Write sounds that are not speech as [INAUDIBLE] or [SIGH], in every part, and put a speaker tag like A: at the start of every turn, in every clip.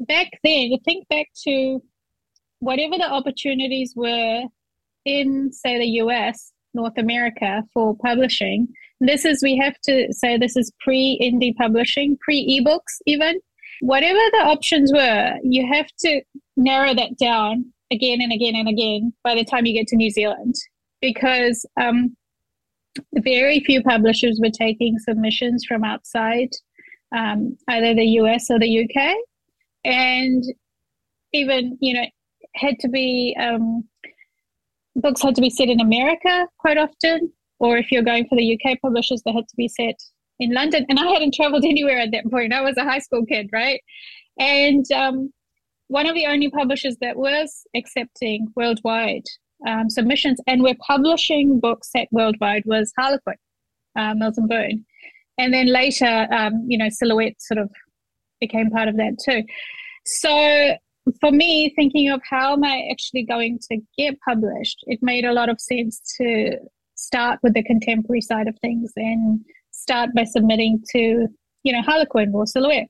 A: back then, think back to whatever the opportunities were in, say, the US, North America for publishing. This is, we have to say, this is pre indie publishing, pre ebooks, even. Whatever the options were, you have to narrow that down again and again and again by the time you get to New Zealand because um, very few publishers were taking submissions from outside um, either the US or the UK. And even, you know, had to be, um, books had to be set in America quite often. Or if you're going for the UK publishers, they had to be set in London. And I hadn't traveled [LAUGHS] anywhere at that point. I was a high school kid, right? And um, one of the only publishers that was accepting worldwide um, submissions and we're publishing books set worldwide was Harlequin, uh, Mills and Boon. And then later, um, you know, Silhouette sort of became part of that too. So for me, thinking of how am I actually going to get published, it made a lot of sense to start with the contemporary side of things and start by submitting to, you know, Harlequin or Silhouette.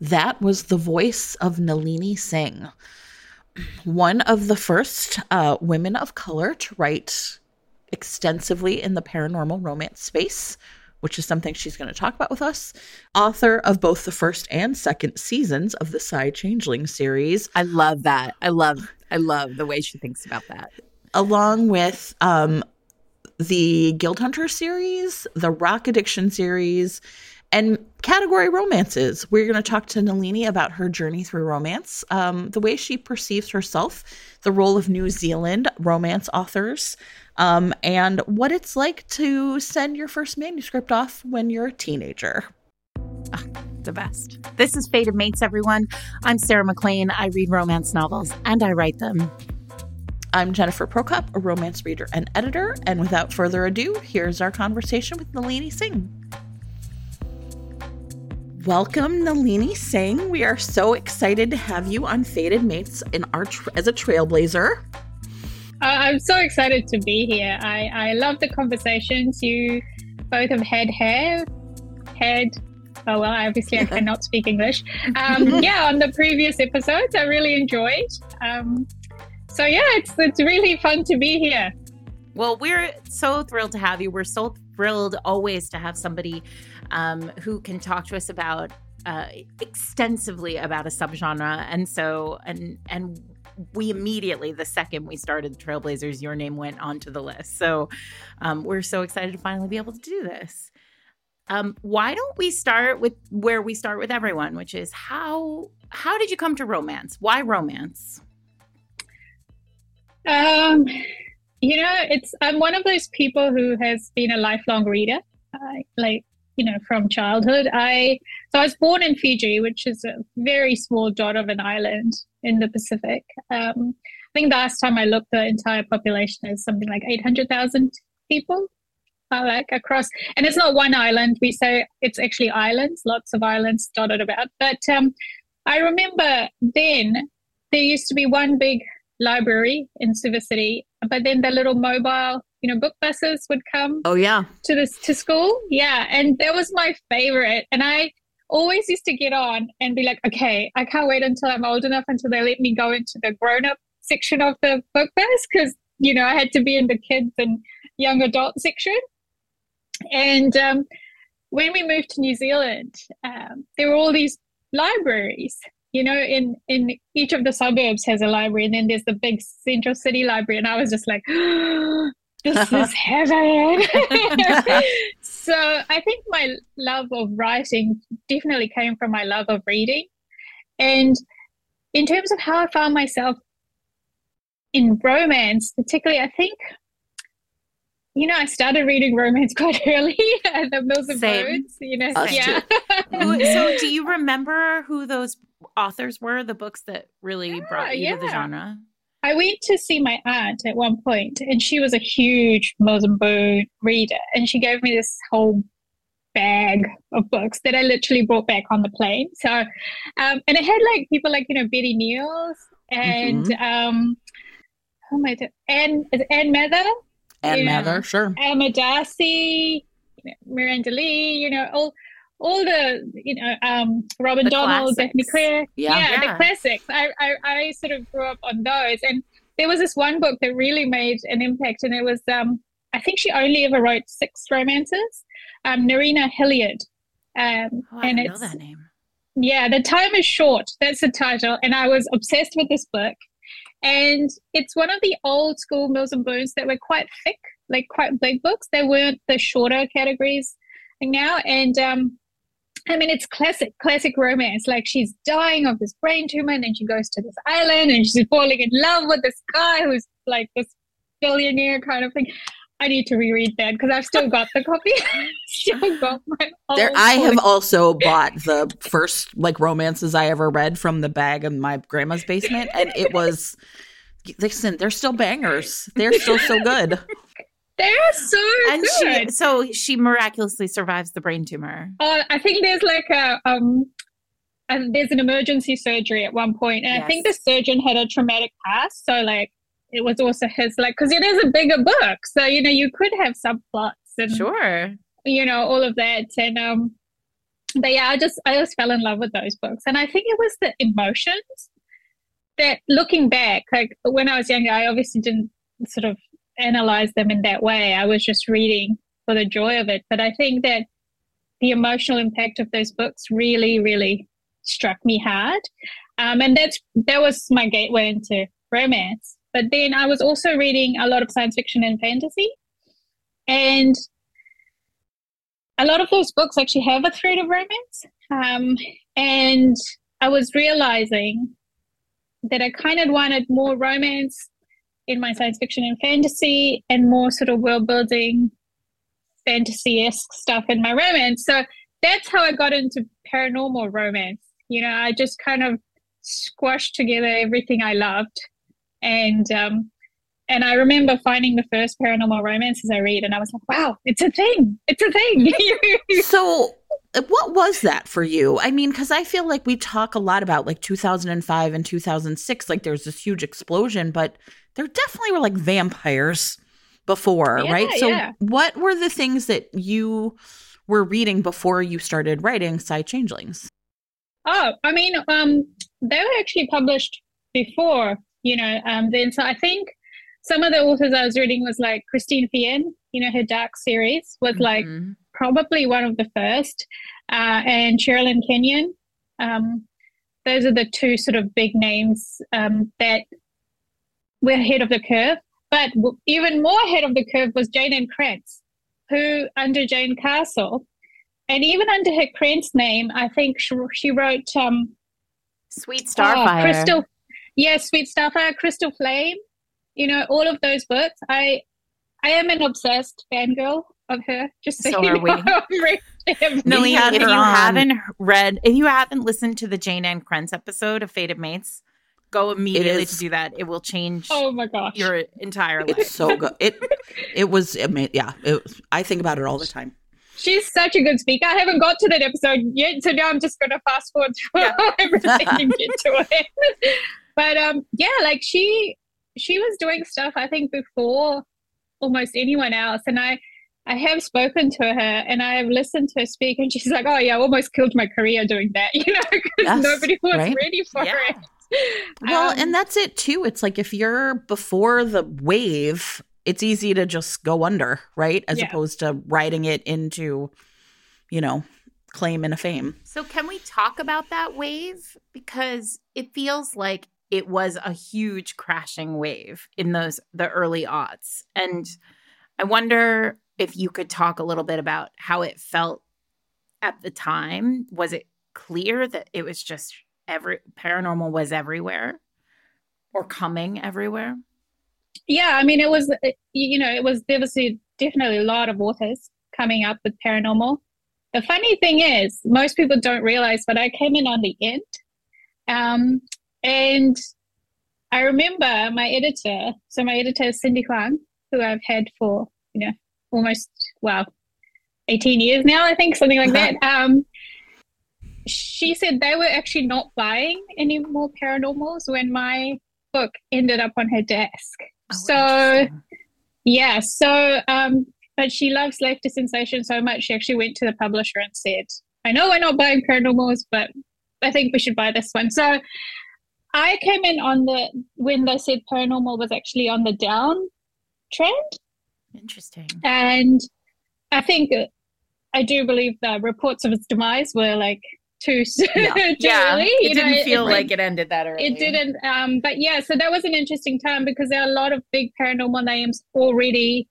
B: That was the voice of Nalini Singh, one of the first uh, women of color to write extensively in the paranormal romance space, which is something she's going to talk about with us. Author of both the first and second seasons of the Psy Changeling series.
C: I love that. I love I love the way she thinks about that.
B: Along with um, the Guild Hunter series, the Rock Addiction series, and category romances. We're going to talk to Nalini about her journey through romance, um, the way she perceives herself, the role of New Zealand romance authors, um, and what it's like to send your first manuscript off when you're a teenager.
C: Oh, the best. This is Fated Mates, everyone. I'm Sarah MacLean. I read romance novels and I write them.
B: I'm Jennifer Prokop, a romance reader and editor. And without further ado, here's our conversation with Nalini Singh. Welcome, Nalini Singh. We are so excited to have you on Fated Mates in our tra- as a trailblazer. Uh,
A: I'm so excited to be here. I, I love the conversations you both have had. Have had. Oh well, obviously I cannot speak English. [LAUGHS] Um, yeah, on the previous episodes, I really enjoyed. Um, so yeah, it's it's really fun to be here.
C: Well, we're so thrilled to have you. We're so thrilled always to have somebody um, who can talk to us about uh, extensively about a subgenre. And so, and and we immediately, the second we started Trailblazers, your name went onto the list. So um, we're so excited to finally be able to do this. Um, why don't we start with where we start with everyone, which is how how did you come to romance? Why romance?
A: Um, you know, it's I'm one of those people who has been a lifelong reader. I, like you know, from childhood. I so I was born in Fiji, which is a very small dot of an island in the Pacific. Um, I think the last time I looked, the entire population is something like eight hundred thousand people. Uh, like across, and it's not one island. We say it's actually islands, lots of islands dotted about. But um, I remember then there used to be one big library in Suva City, but then the little mobile you know, book buses would come.
C: Oh yeah,
A: to this to school. Yeah, and that was my favorite. And I always used to get on and be like, okay, I can't wait until I'm old enough until they let me go into the grown up section of the book bus because you know I had to be in the kids and young adult section. And um, when we moved to New Zealand, um, there were all these libraries you know in in each of the suburbs has a library and then there's the big central city library and i was just like [GASPS] this [LAUGHS] is heaven. [LAUGHS] so I think my love of writing definitely came from my love of reading. And in terms of how I found myself in romance, particularly, I think, you know, I started reading romance [LAUGHS] quite early at the Mills and Boons, you know, Us yeah.
C: so do you remember who those authors were, the books that really yeah, brought you yeah. to the genre?
A: I went to see my aunt at one point, and she was a huge Boon reader, and she gave me this whole bag of books that I literally brought back on the plane. So, um, and it had like people like you know Betty Neels and mm-hmm. um, who am I? T- Anne is Anne Mather.
B: Anne Mather, sure.
A: Emma Darcy, Miranda Lee. You know all all the you know um, Robyn
C: The
A: Donald,
C: classics.
A: Beth
B: Yeah.
A: yeah,
C: Yeah.
A: the classics. I, I I sort of grew up on those, and there was this one book that really made an impact, and it was um I think she only ever wrote six romances. Um, Nerina Hilliard, um,
C: Oh, I
A: and
C: don't know
A: it's
C: that name.
A: yeah, the time is short. That's the title, and I was obsessed with this book. And it's one of the old school Mills and Boons that were quite thick, like quite big books. They weren't the shorter categories now. And um, I mean, it's classic, classic romance. Like she's dying of this brain tumor, and then she goes to this island, and she's [LAUGHS] falling in love with this guy who's like this billionaire kind of thing. I need to reread that because I've still got the copy. [LAUGHS] still got my [LAUGHS]
B: There, I have also bought the first like romances I ever read from the bag in my grandma's basement, and it was. Listen, they're still bangers. They're still so good.
A: They're so
C: And
A: good.
C: she, so she miraculously survives the brain tumor.
A: Uh, I think there's like a um, and there's an emergency surgery at one point, and I think the surgeon had a traumatic past, so like it was also his like because it is a bigger book, so you know you could have subplots and
C: Sure.
A: you know all of that, and um, but yeah, I just I just fell in love with those books, and I think it was the emotions that looking back, like when I was younger, I obviously didn't sort of analyze them in that way. I was just reading for the joy of it. But I think that the emotional impact of those books really, really struck me hard. Um, and that's that was my gateway into romance. But then I was also reading a lot of science fiction and fantasy. And a lot of those books actually have a thread of romance. Um, and I was realizing that I kind of wanted more romance in my science fiction and fantasy and more sort of world building fantasy esque stuff in my romance. So that's how I got into paranormal romance. You know, I just kind of squashed together everything I loved. And um and I remember finding the first paranormal romances I read and I was like, wow, it's a thing. It's a thing. [LAUGHS]
B: So, what was that for you? I mean, because I feel like we talk a lot about like 2005 and 2006, like there's this huge explosion, but there definitely were like vampires before,
A: Yeah,
B: right? So,
A: yeah.
B: what were the things that you were reading before you started writing Psy Changelings?
A: Oh, I mean, um, they were actually published before, you know. Um, then so I think some of the authors I was reading was like Christine Feehan, you know, her Dark series was like
C: Mhm.
A: probably one of the first, uh, and Sherrilyn Kenyon. Um, those are the two sort of big names um, that were ahead of the curve. But even more ahead of the curve was Jayne Ann Krentz, who under Jayne Castle, and even under her Krantz name, I think she, she wrote um,
C: Sweet
A: oh,
C: Starfire.
A: Crystal, yeah, Sweet Starfire, Crystal Flame. You know, all of those books. I I am an obsessed fangirl of her. Just so,
C: So
A: you
C: are we.
A: know. [LAUGHS] I'm really-
C: Nalini,
B: had
C: if you
B: on.
C: haven't read, if you haven't listened to the Jayne Ann Krentz episode of Fated Mates, go immediately
B: is-
C: to do that. It will change
A: oh my gosh.
C: your entire life.
B: It's so good. It it was amazing. Yeah, it, I think about it all the time.
A: She's such a good speaker. I haven't got to that episode yet, so now I'm just going to fast forward through
C: Yeah. [LAUGHS]
A: everything and get to it. [LAUGHS] but um, yeah, like she she was doing stuff I think before almost anyone else, and I I have spoken to her and I have listened to her speak, and she's like, "Oh yeah, I almost killed my career doing that," [LAUGHS] you know, because
B: Yes,
A: nobody was
B: right?
A: ready for
C: Yeah.
A: it. [LAUGHS]
B: Well,
A: Um,
B: and that's it too. It's like if you're before the wave, it's easy to just go under, right? As
A: Yeah.
B: opposed to riding it into, you know, claim and a fame.
C: So, can we talk about that wave? Because it feels like it was a huge crashing wave in those the early aughts, and I wonder if you could talk a little bit about how it felt at the time. Was it clear that it was just every paranormal was everywhere, or coming everywhere?
A: yeah i mean it was it- you know it was there was a- definitely a lot of authors coming up with paranormal. The funny thing is most people don't realize but i came in on the end. Um, and i remember my editor so my editor is cindy hwang who i've had for you know almost well 18 years now i think something like that. [LAUGHS] Um, she said they were actually not buying any more paranormals when my book ended up on her desk
C: Oh,
A: so yeah, so um, but she loves Slave to Sensation so much, she actually went to the publisher and said, I know we're not buying paranormals, but I think we should buy this one. So I came in on the when they said paranormal was actually on the down trend.
C: Interesting.
A: And I think I do believe the reports of its demise were like too soon.
C: Yeah, [LAUGHS]
A: too
C: yeah.
A: early.
C: It
A: You
C: didn't
A: know,
C: feel
A: it-
C: like it ended that early.
A: it didn't. Um, but yeah, so that was an interesting time because there are a lot of big paranormal names already.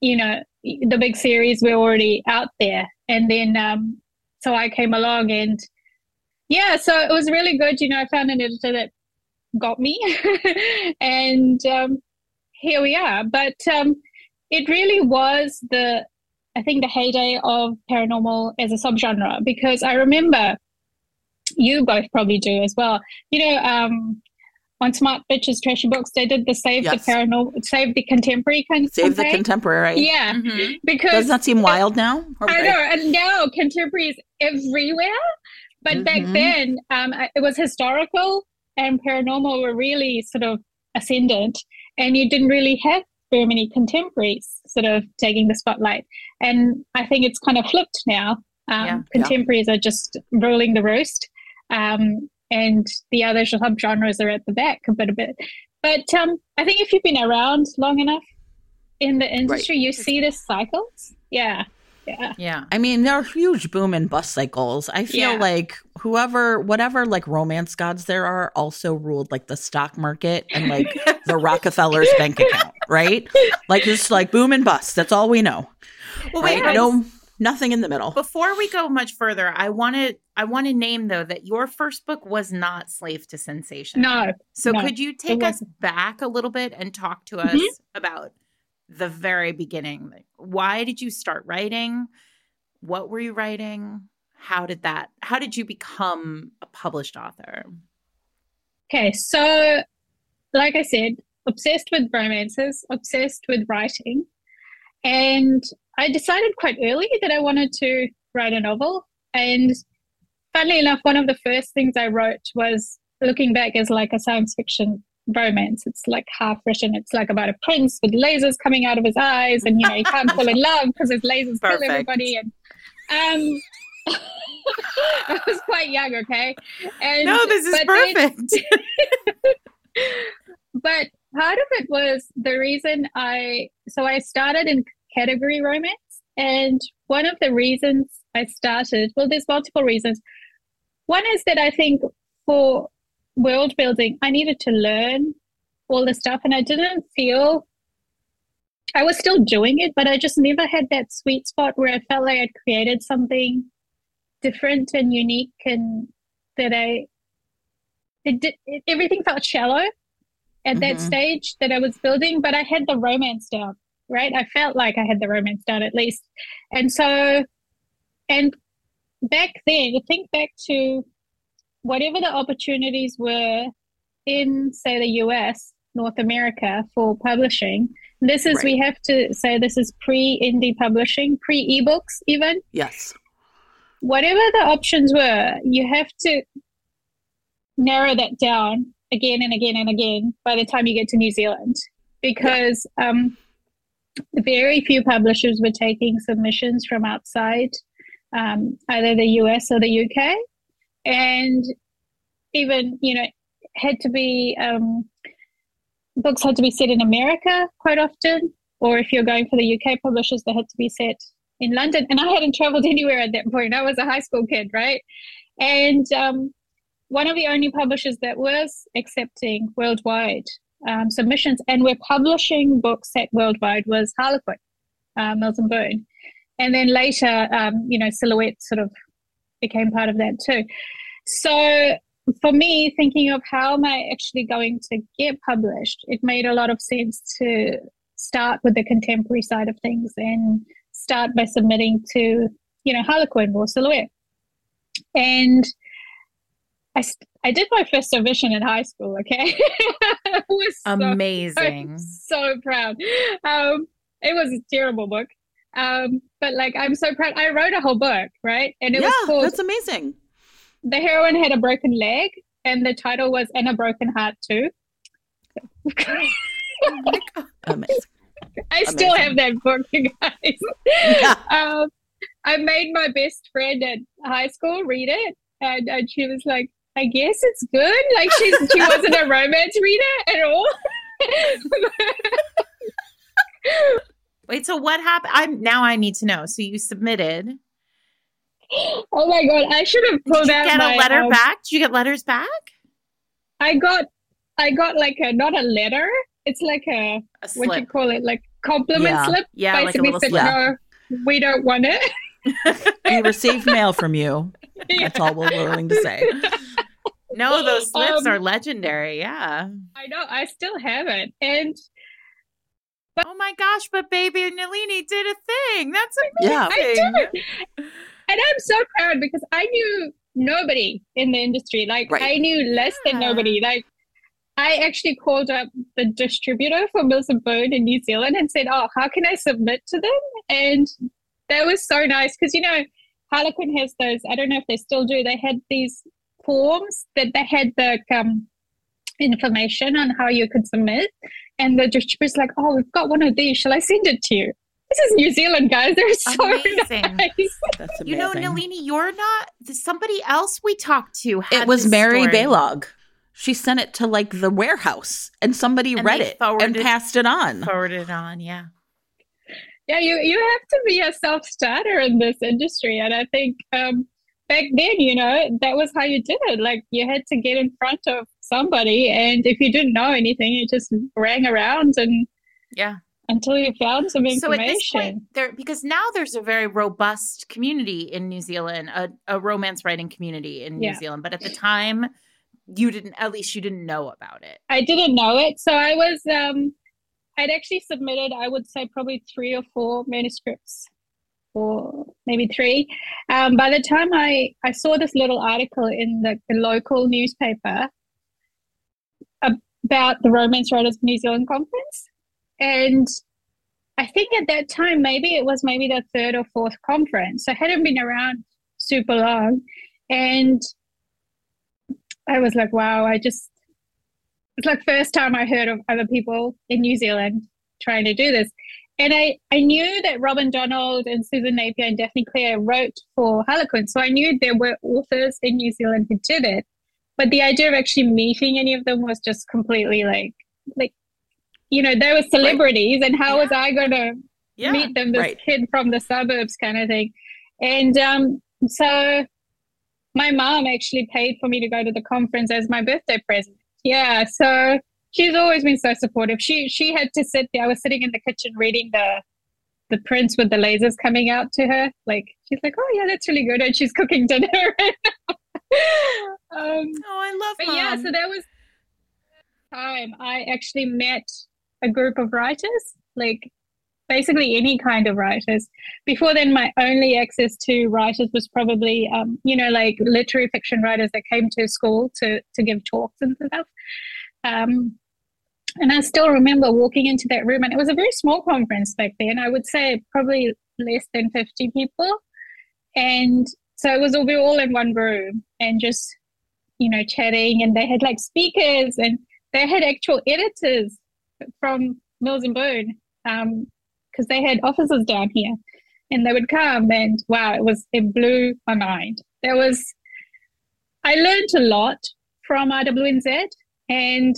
A: You know, the big series were already out there, and then um, so I came along, and yeah, so it was really good. You know, I found an editor that got me, [LAUGHS] and um, here we are. But um, it really was the, I think, the heyday of paranormal as a subgenre because I remember you both probably do as well. You know, um, on Smart Bitches Trashy Books, they did the Save
B: Yes.
A: the Paranormal, Save the Contemporary kind of
B: Save the contemporary.
A: Yeah,
C: Mhm.
A: because
B: Doesn't that seem wild now? Or
A: I
B: right?
A: know, and now contemporary is everywhere. But back
B: Mhm.
A: then, um, it was historical and paranormal were really sort of ascendant, and you didn't really have very many contemporaries sort of taking the spotlight. And I think it's kind of flipped now. Um,
C: Yeah.
A: contemporaries are just ruling the roost, um, and the other subgenres are at the back a bit, a bit. But um, I think if you've been around long enough in the industry, you see the cycles. Yeah, yeah.
C: Yeah.
B: I mean, there are huge boom and bust cycles. I feel
A: Yeah.
B: like whoever, whatever, like romance gods there are, also ruled like the stock market and like [LAUGHS] the Rockefeller's bank account, right? Like it's like boom and bust. That's all we know.
C: Well,
B: Right?
C: wait,
B: no, nothing in the middle.
C: Before we go much further, I want to I want to name though that your first book was not Slave to Sensation.
A: No,
C: So
A: no,
C: could you take us back a little bit and talk to us
A: Mhm.
C: about the very beginning? Why did you start writing? What were you writing? How did that how did you become a published author?
A: Okay, so like I said, obsessed with romances, obsessed with writing. And I decided quite early that I wanted to write a novel. And funnily enough, one of the first things I wrote was looking back as like a science fiction romance. It's like half written. It's like about a prince with lasers coming out of his eyes, and you know, he can't fall in [LAUGHS] love because his lasers
B: Perfect.
A: kill everybody. And um [LAUGHS] I was quite young, okay? And
C: No, this is
A: but then-
C: perfect. [LAUGHS]
A: but part of it was the reason I so I started in category romance and one of the reasons I started well there's multiple reasons one is that I think for world building I needed to learn all the stuff and I didn't feel I was still doing it but I just never had that sweet spot where I felt like I'd created something different and unique and that I it did it, everything felt shallow at that
B: Mhm.
A: stage that I was building, but I had the romance down, right? I felt like I had the romance down at least. And so, and back then, think back to whatever the opportunities were in, say, the US, North America for publishing. This is, we have to say, this is pre indie publishing, pre ebooks, even
B: Yes.
A: whatever the options were, you have to narrow that down again and again and again by the time you get to New Zealand because um, very few publishers were taking submissions from outside um, either the US or the UK. And even, you know, had to be, um, books had to be set in America quite often, or if you're going for the UK publishers, they had to be set in London. And I hadn't traveled [LAUGHS] anywhere at that point. I was a high school kid, right? And um, one of the only publishers that was accepting worldwide um, submissions and we're publishing books set worldwide was Harlequin, uh, and Boon. And then later, um, you know, Silhouette sort of became part of that too. So for me, thinking of how am I actually going to get published, it made a lot of sense to start with the contemporary side of things and start by submitting to, you know, Harlequin or Silhouette. And I, st- I did my first submission in high school, okay? [LAUGHS] Was
C: Amazing.
A: I'm [LAUGHS] so proud. Um, it was a terrible book. Um, but like I'm so proud. I wrote a whole book, right? And it
B: yeah,
A: was called
B: that's amazing.
A: The Heroine Had a Broken Leg, and the title was And a Broken Heart Too. [LAUGHS]
B: Amazing. [LAUGHS]
A: I still
B: Amazing.
A: have that book, you guys.
B: Yeah. [LAUGHS]
A: Um, I made my best friend at high school read it, and, and she was like, "I guess it's good." Like she she wasn't a romance reader at all.
C: Wait, so what happened? I'm now I need to know. So you submitted.
A: Oh my god, I should have pulled
C: Did you get
A: my,
C: a letter
A: um,
C: back? Did you get letters back?
A: I got I got like a not a letter. It's like a
C: A
A: what do you call it? Like compliment
B: Yeah.
A: slip.
C: Yeah, like a
A: Basically
C: little
A: said
C: slip.
A: no, we don't want it. [LAUGHS]
B: We received mail from you. [LAUGHS] That's all we're willing to say.
C: No, those [LAUGHS] slips
A: Um,
C: are legendary. Yeah.
A: I know, I still have it. And
C: Oh my gosh, but baby Nalini did a thing. That's amazing. Yeah.
A: I And I'm so proud because I knew nobody in the industry. Like
B: Right.
A: I knew less than nobody. Like I actually called up the distributor for Mills and Boon in New Zealand and said, "Oh, how can I submit to them?" And that was so nice because you know Harlequin has those. I don't know if they still do. They had these forms that they had the um, information on how you could submit, and the distributor's like, "Oh, we've got one of these. Shall I send it to you?" This is New Zealand, guys. They're so
C: Amazing.
A: nice. [LAUGHS]
B: That's amazing.
C: You know, Nalini, you're not somebody else we talked to. Had
B: it was
C: this
B: Mary
C: story.
B: Balogh. She sent it to like the warehouse and somebody
C: And
B: read
C: they
B: it and passed it on.
C: Forwarded on, yeah.
A: yeah you you have to be a self-starter in this industry and i think um back then you know that was how you did it like you had to get in front of somebody and if you didn't know anything you just rang around and
C: Yeah.
A: until you found some
C: So at this
A: information
C: point, there because now there's a very robust community in New Zealand, a, a romance writing community in New
A: Yeah.
C: Zealand. But at the time, you didn't. At least you didn't know about it.
A: i didn't know it so i was um i'd actually submitted i would say probably three or four manuscripts or maybe three um, by the time i i saw this little article in the, the local newspaper about the romance writers new zealand conference and i think at that time maybe it was maybe the third or fourth conference so it hadn't been around super long and i was like wow i just it's like first time I heard of other people in New Zealand trying to do this. And I, I knew that Robyn Donald and Susan Napier and Daphne Clare wrote for Harlequin. So I knew there were authors in New Zealand who did it. But the idea of actually meeting any of them was just completely like like you know, they were celebrities and how was I gonna
C: Yeah.
A: meet them, this
B: right.
A: kid from the suburbs kind of thing. And um, so my mom actually paid for me to go to the conference as my birthday present. Yeah, so she's always been so supportive. She she had to sit there. I was sitting in the kitchen reading the the prints with the lasers coming out to her. Like she's like, "Oh yeah, that's really good," and she's cooking dinner. [LAUGHS] um,
C: Oh, I love.
A: but yeah, so that was time I actually met a group of writers, like basically any kind of writers. Before then, my only access to writers was probably, um, you know, like literary fiction writers that came to school to to give talks and stuff. Um, and I still remember walking into that room, and it was a very small conference back then. I would say probably less than fifty people, and so it was all we were all in one room and just you know, chatting, and they had like speakers, and they had actual editors from Mills and Boon, um, because they had offices down here, and they would come, and wow, it was it blew my mind. There was, I learned a lot from RWNZ, and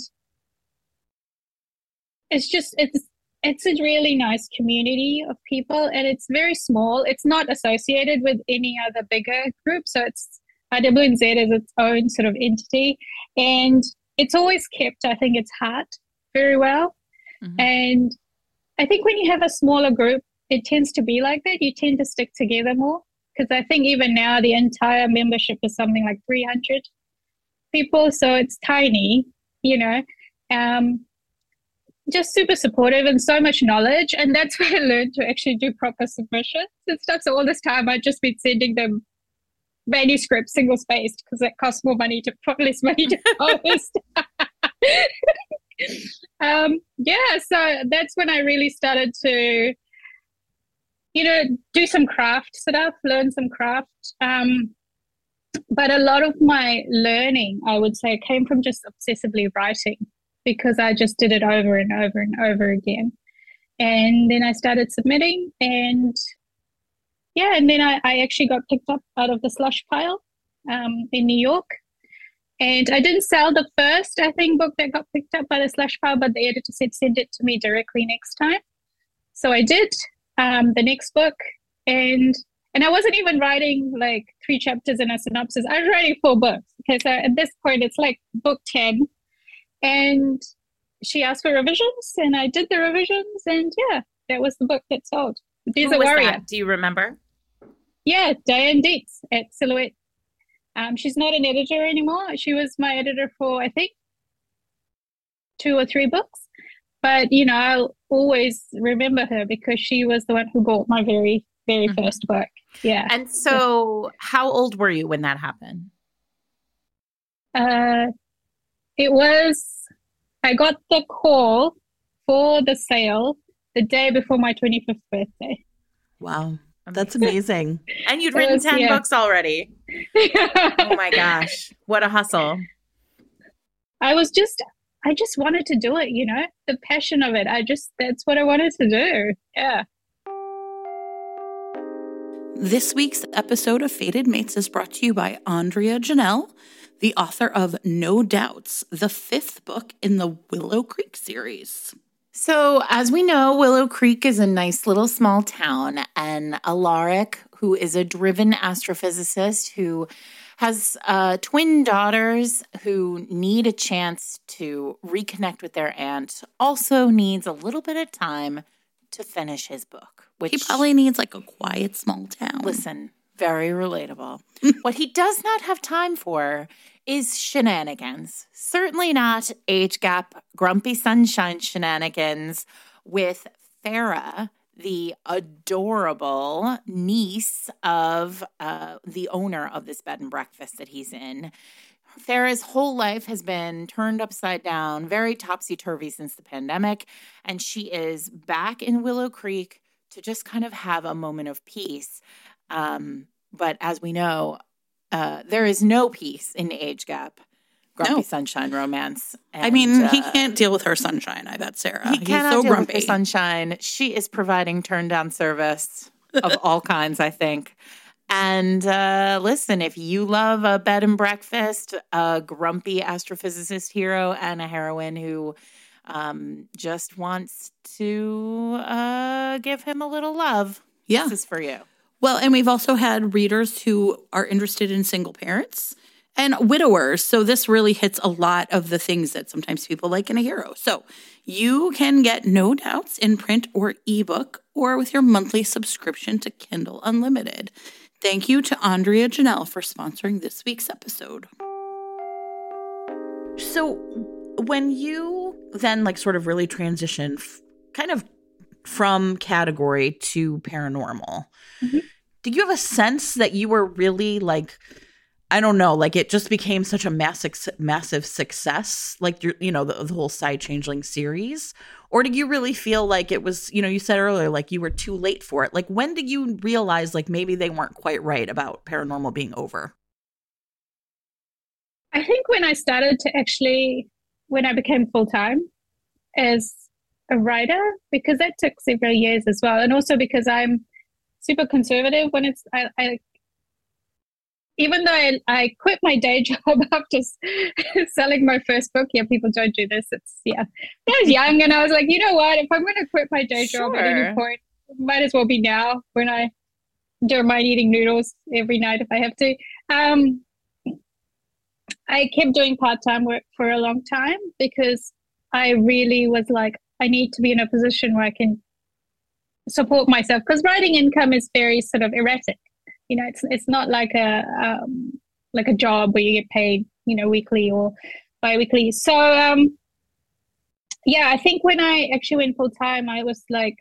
A: it's just it's it's a really nice community of people, and it's very small. It's not associated with any other bigger group, so it's RWNZ is its own sort of entity, and it's always kept, I think, its heart very well.
C: Mhm.
A: And I think when you have a smaller group, it tends to be like that. You tend to stick together more because I think even now the entire membership is something like 300 people, so it's tiny, you know. Um, just super supportive and so much knowledge, and that's [LAUGHS] where I learned to actually do proper submissions and stuff. So all this time, I'd just been sending them manuscripts single spaced because it costs more money to [LAUGHS] put less money to [LAUGHS] post. um, yeah, so that's when I really started to, you know, do some craft stuff, learn some craft. Um, but a lot of my learning, I would say, came from just obsessively writing because I just did it over and over and over again. And then I started submitting, and yeah, and then I, I actually got picked up out of the slush pile um, in New York. And I didn't sell the first, I think, book that got picked up by the slush pile, but the editor said send it to me directly next time. So I did um, the next book, and and I wasn't even writing like three chapters in a synopsis. I was writing four books. Okay, so at this point, it's like book ten, and she asked for revisions, and I did the revisions, and yeah, that was the book that sold. There's
C: Who
A: a warrior.
C: that? Do you remember?
A: Yeah, Diane Dietz at Silhouette. Um, she's not an editor anymore. She was my editor for I think two or three books. But you know, I'll always remember her because she was the one who bought my very, very
C: Mhm.
A: first book. Yeah.
C: And so, how old were you when that happened?
A: Uh, it was, I got the call for the sale the day before my 25th birthday.
B: Wow. That's amazing.
C: And you'd
A: It
C: written
A: was-
C: 10
A: yeah.
C: books already. [LAUGHS] Oh my gosh. What a hustle.
A: I was just, I just wanted to do it, you know, the passion of it. I just, that's what I wanted to do. Yeah.
D: This week's episode of Fated Mates is brought to you by Andrea Janelle, the author of No Doubts, the fifth book in the Willow Creek series.
C: So, as we know, Willow Creek is a nice little small town, and Alaric, who is a driven astrophysicist who has uh, twin daughters who need a chance to reconnect with their aunt, also needs a little bit of time to finish his book. Which
D: He probably needs like a quiet small town.
C: Listen, very relatable. [LAUGHS] what he does not have time for is shenanigans. Certainly not age gap, grumpy sunshine shenanigans with Farah, the adorable niece of uh, the owner of this bed and breakfast that he's in. Farah's whole life has been turned upside down, very topsy turvy since the pandemic. And she is back in Willow Creek to just kind of have a moment of peace. Um, but as we know, uh, there is no peace in age gap, grumpy
D: No.
C: sunshine romance.
D: I mean,
C: And,
D: he
C: uh,
D: can't deal with her sunshine. I bet Sarah.
C: He
D: He's
C: cannot
D: so
C: deal
D: grumpy.
C: with her sunshine. She is providing turn down service of [LAUGHS] all kinds, I think. And uh, listen, if you love a bed and breakfast, a grumpy astrophysicist hero, and a heroine who um, just wants to uh, give him a little love,
D: yeah.
C: this is for you.
D: Well, and we've also had readers who are interested in single parents and widowers. So this really hits a lot of the things that sometimes people like in a hero. So you can get No Doubts in print or ebook or with your monthly subscription to Kindle Unlimited. Thank you to Andrea Janelle for sponsoring this week's episode.
B: So when you then like sort of really transition f- kind of from category to paranormal,
A: Mhm.
B: did you have a sense that you were really like I don't know, like it just became such a massive massive success, like you you know the, the whole Psy changeling series, or did you really feel like it was you know you said earlier like you were too late for it? Like when did you realize like maybe they weren't quite right about paranormal being over?
A: I think when I started to actually, when I became full time as a writer, because that took several years as well, and also because I'm super conservative when it's I, I even though I, I quit my day [LAUGHS] job after [LAUGHS] selling my first book. Yeah, people don't do this. It's yeah. I was young and I was like, you know what? If I'm going to quit my day job at any point, might as well be now when I don't mind eating noodles every night if I have to. Um, I kept doing part time work for a long time because I really was like, I need to be in a position where I can support myself because writing income is very sort of erratic. You know, it's it's not like a um, like a job where you get paid, you know, weekly or bi-weekly. So um, yeah, I think when I actually went full time, I was like,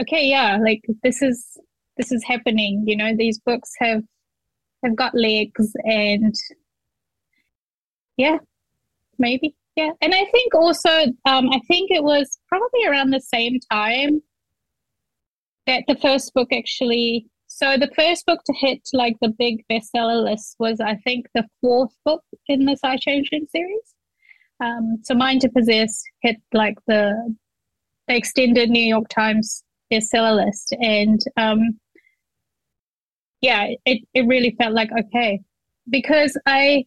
A: okay, yeah, like this is this is happening. You know, these books have have got legs and yeah, maybe. Yeah. And I think also, um, I think it was probably around the same time that the first book actually. So the first book to hit like the big bestseller list was, I think, the fourth book in the Psy Changeling series. Um, so Mind to Possess hit like the the extended New York Times bestseller list, and um, yeah, it, it really felt like okay. Because I,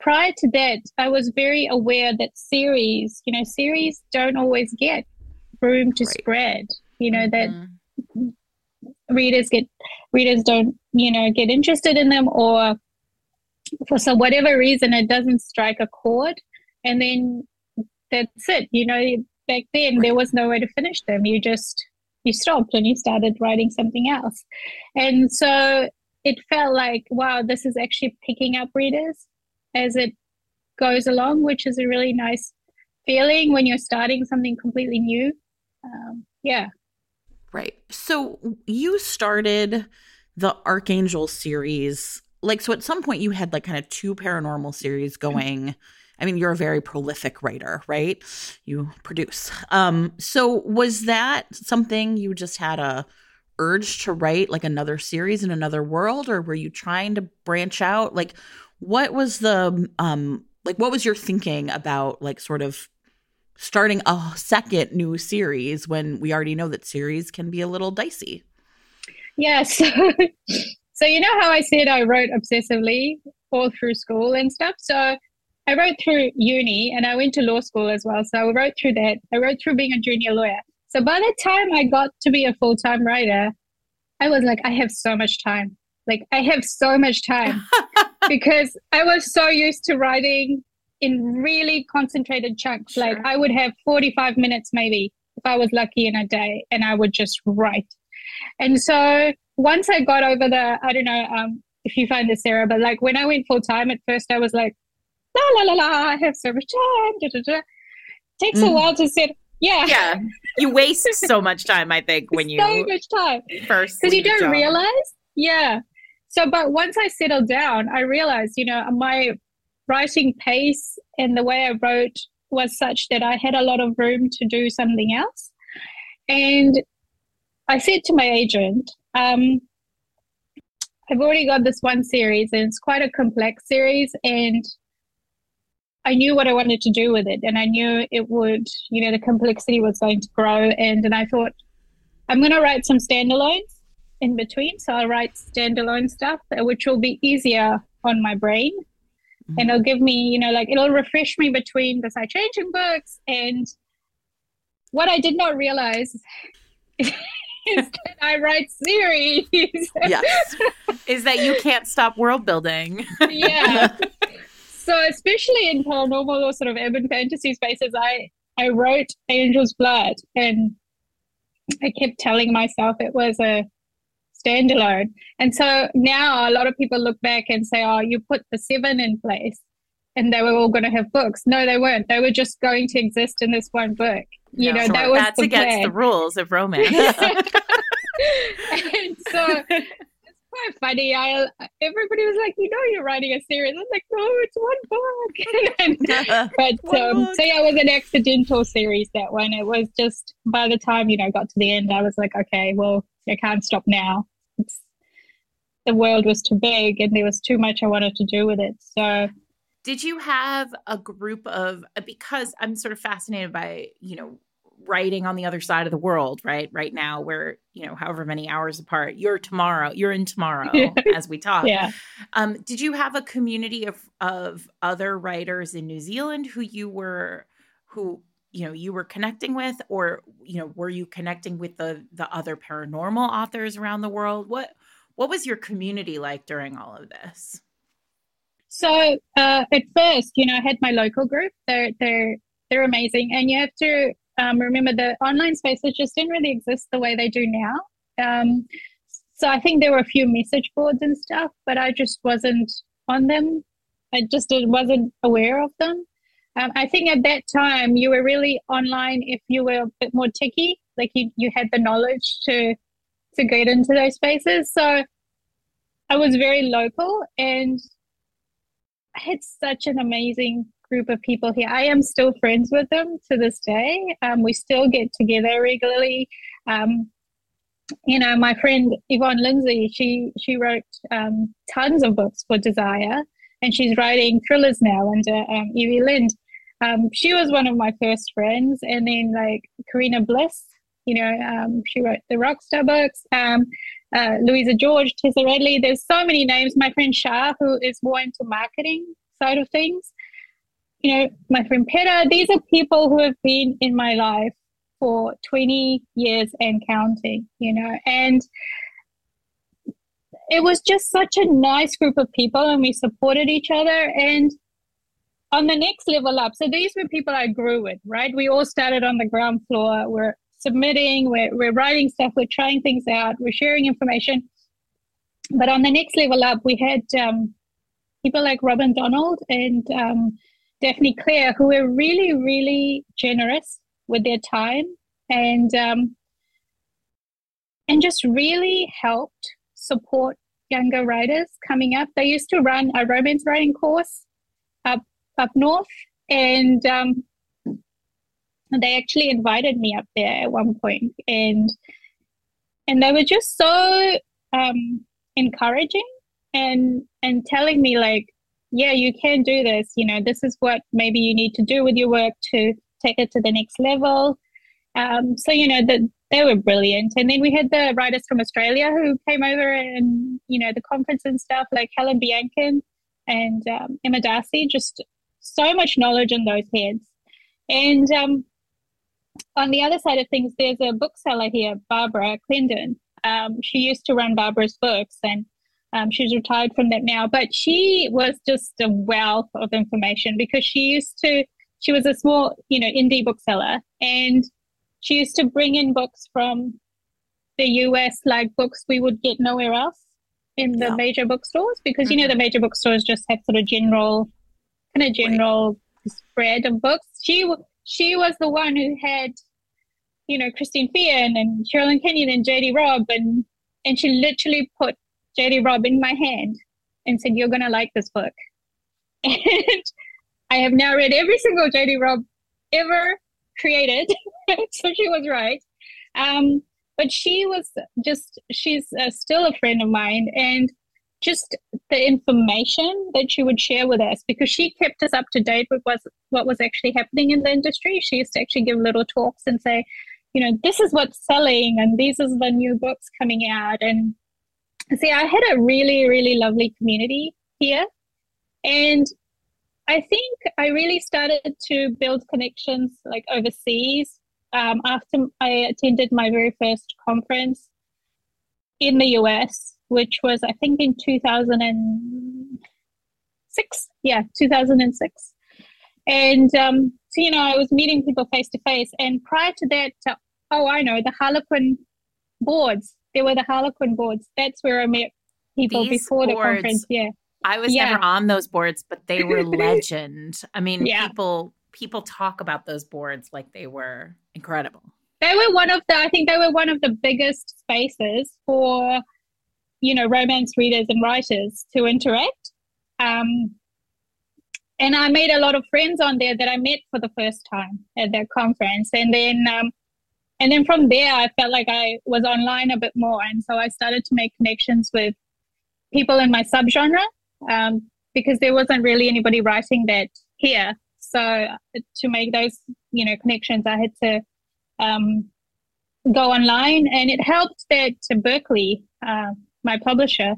A: prior to that, I was very aware that series, you know, series don't always get room to
B: Right.
A: spread. You know, that
C: Mhm.
A: readers get readers don't you know get interested in them or for some whatever reason it doesn't strike a chord and then that's it you know back then there was no way to finish them you just you stopped and you started writing something else and so it felt like wow this is actually picking up readers as it goes along which is a really nice feeling when you're starting something completely new um, yeah
B: Right. So you started the Archangel series. Like, so at some point you had like kind of two paranormal series going. I mean, you're a very prolific writer, right? You produce. Um, so was that something you just had a urge to write like another series in another world, or were you trying to branch out? Like, what was the um like what was your thinking about like sort of starting a second new series when we already know that series can be a little dicey.
A: Yeah, [LAUGHS] so so you know how I said I wrote obsessively all through school and stuff. So I wrote through uni and I went to law school as well. So I wrote through that. I wrote through being a junior lawyer. So by the time I got to be a full time writer, I was like, I have so much time. Like I have so much time [LAUGHS] because I was so used to writing in really concentrated chunks. Like I would have 45 minutes maybe if I was lucky in a day and I would just write. And so once I got over the, I don't know um, if you find this, Sarah, but like when I went full time at first, I was like, la la la la, I have so much time. Da, da, da. Takes a
B: Mm.
A: while to sit. Yeah.
C: yeah, you waste so much time. I think when [LAUGHS] you
A: so much time
C: first
A: because you don't
C: job.
A: realize yeah so but once i settled down i realized you know my writing pace and the way i wrote was such that i had a lot of room to do something else and i said to my agent um, i've already got this one series and it's quite a complex series and I knew what I wanted to do with it, and I knew it would, you know, the complexity was going to grow. And and I thought, I'm going to write some standalones in between. So I'll write standalone stuff, uh, which will be easier on my brain. And it'll give me, you know, like it'll refresh me between the Psy Changeling books. And what I did not realize [LAUGHS] is that I write series.
B: Yes. [LAUGHS]
C: is that you can't stop world building.
A: yeah. [LAUGHS] So especially in paranormal or sort of urban fantasy spaces, I I wrote Angel's Blood, and I kept telling myself it was a standalone. And so now a lot of people look back and say, "Oh, you put the seven in place." And they were all going to have books. No, they weren't. They were just going to exist in this one book. You
C: No,
A: know,
C: sure.
A: that was
C: that's
A: the
C: against
A: plan.
C: the rules of romance. [LAUGHS] [LAUGHS]
A: and so it's quite funny. I everybody was like, "You know, you're writing a series." I'm like, "No, it's one book." [LAUGHS] but
C: One
A: um,
C: book.
A: so yeah, it was an accidental series. That one. It was just by the time you know got to the end, I was like, "Okay, well, I can't stop now." The world was too big, and there was too much I wanted to do with it. So
C: Did you have a group of because I'm sort of fascinated by, you know, writing on the other side of the world, right? Right now we're, you know, however many hours apart. You're tomorrow, you're in tomorrow [LAUGHS] as we talk.
A: yeah.
C: Um, did you have a community of of other writers in New Zealand who you were who you know you were connecting with or you know were you connecting with the the other paranormal authors around the world what what was your community like during all of this
A: So uh, at first, you know, I had my local group. They're they're they're amazing, and you have to um, remember the online spaces just didn't really exist the way they do now. Um, so I think there were a few message boards and stuff, but I just wasn't on them. I just wasn't aware of them. Um, I think at that time you were really online if you were a bit more techie, like you you had the knowledge to to get into those spaces. So I was very local and I had such an amazing group of people here. I am still friends with them to this day. Um, we still get together regularly. Um, you know, my friend Yvonne Lindsay, she she wrote um, tons of books for Desire, and she's writing thrillers now under um, EV Lind. Um, she was one of my first friends, and then like Karina Bliss, you know, um, she wrote the Rockstar books. Um, uh, Louisa George, Tessa Radley. There's so many names. My friend Shah, who is more into marketing side of things. You know, my friend Peter. These are people who have been in my life for 20 years and counting. You know, and it was just such a nice group of people, and we supported each other. And on the next level up, so these were people I grew with, right? We all started on the ground floor. We're submitting, we're, we're writing stuff, we're trying things out, we're sharing information. But on the next level up, we had um, people like Robyn Donald and um, Daphne Clair who were really, really generous with their time and um, and just really helped support younger writers coming up. They used to run a romance writing course up up north, and um, they actually invited me up there at one point, and and they were just so um, encouraging and and telling me like, yeah, you can do this. You know, this is what maybe you need to do with your work to take it to the next level. Um, so you know that they were brilliant. And then we had the writers from Australia who came over and you know the conference and stuff, like Helen Bianchin and um, Emma Darcy. Just so much knowledge in those heads. And um, on the other side of things, there's a bookseller here, Barbara Clendon. Um, she used to run Barbara's books and um, she's retired from that now, but she was just a wealth of information because she used to, she was a small, you know, indie bookseller and she used to bring in books from the US, like books we would get nowhere else in the yeah. major bookstores because, mm-hmm. you know, mm-hmm. the major bookstores just have sort of general, kind of general right. spread of books. She, she was the one who had, you know, Christine Feehan and Sherrilyn Kenyon and JD Robb and, and she literally put JD Robb in my hand and said, You're going to like this book. [LAUGHS] And I have now read every single JD Robb ever created. [LAUGHS] so she was right. Um, but she was just, she's uh, still a friend of mine. And just the information that she would share with us because she kept us up to date with what, was actually happening in the industry. She used to actually give little talks and say, you know, this is what's selling and these are the new books coming out. And see, I had a really, really lovely community here. And I think I really started to build connections like overseas um, after I attended my very first conference in the US which was I think in 2006. Yeah, 2006. And um, so you know, I was meeting people face to face. And prior to that, uh, oh, I know the Harlequin boards. There were the Harlequin boards. That's where I met people These before boards, the conference. Yeah.
C: I was yeah. never on those boards, but they were [LAUGHS] legend. I mean, yeah. people people talk about those boards like they were incredible.
A: They were one of the I think they were one of the biggest spaces for you know, romance readers and writers to interact. Um, and I made a lot of friends on there that I met for the first time at that conference. And then, um, and then from there, I felt like I was online a bit more, and so I started to make connections with people in my subgenre um, because there wasn't really anybody writing that here. So uh, to make those, you know, connections, I had to um, go online, and it helped that Berkley. Uh, my publisher,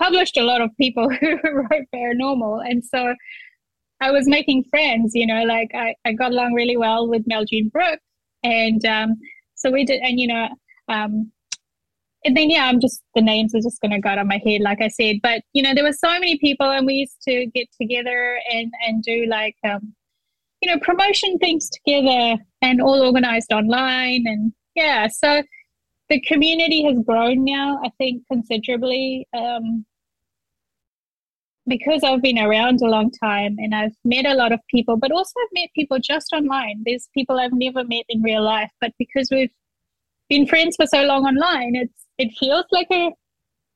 A: published a lot of people [LAUGHS] who wrote paranormal. And so I was making friends, you know, like I, I got along really well with Meljean Brook. And um, so we did, and, you know, um, and then, yeah, I'm just, the names are just going to go out of my head, like I said. But, you know, there were so many people, and we used to get together and, and do like, um, you know, promotion things together and all organized online. And yeah, so the community has grown now, I think, considerably. Um, because I've been around a long time and I've met a lot of people, but also I've met people just online. There's people I've never met in real life, but because we've been friends for so long online, it's it feels like a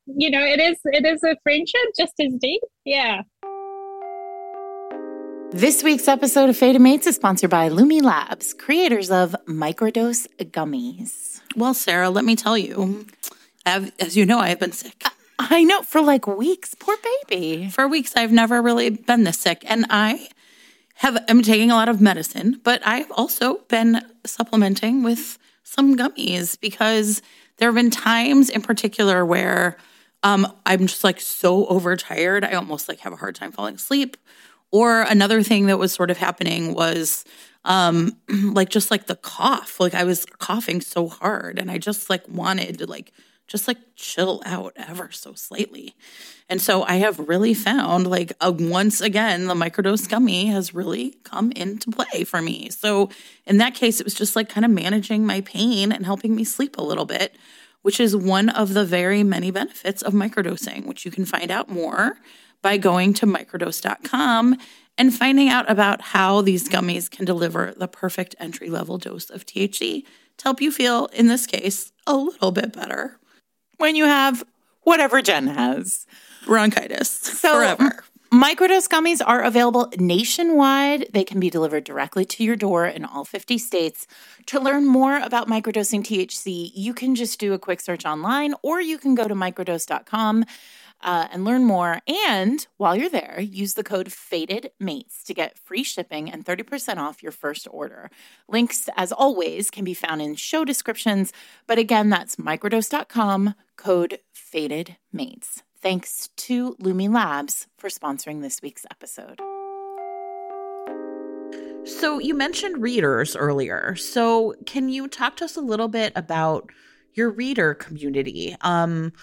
A: you know, it is it is a friendship just as deep. Yeah.
C: This week's episode of Fated Mates is sponsored by Lumi Labs, creators of microdose gummies.
D: Well, Sarah, let me tell you, have, as you know, I have been sick.
C: I know for like weeks. Poor baby.
D: For weeks, I've never really been this sick, and I have am taking a lot of medicine, but I've also been supplementing with some gummies because There have been times in particular where um, I'm just like so overtired, I almost like have a hard time falling asleep. Or another thing that was sort of happening was um [CLEARS THROAT] like just like the cough. Like I was coughing so hard and I just like wanted to like just like chill out ever so slightly. And so I have really found like once again, the microdose gummy has really come into play for me. So in that case, it was just like kind of managing my pain and helping me sleep a little bit, which is one of the very many benefits of microdosing, which you can find out more by going to microdose.com and finding out about how these gummies can deliver the perfect entry level dose of THC to help you feel, in this case, a little bit better
C: when you have whatever Jen has
D: bronchitis
C: so,
D: forever.
C: Microdose gummies are available nationwide. They can be delivered directly to your door in all 50 states. To learn more about microdosing THC, you can just do a quick search online or you can go to microdose.com uh, and learn more. And while you're there, use the code FATEDMATES to get free shipping and 30% off your first order. Links, as always, can be found in show descriptions. But again, that's microdose.com, code FATEDMATES. Thanks to Lumi Labs for sponsoring this week's episode.
B: So, you mentioned readers earlier. So, can you talk to us a little bit about your reader community? Um,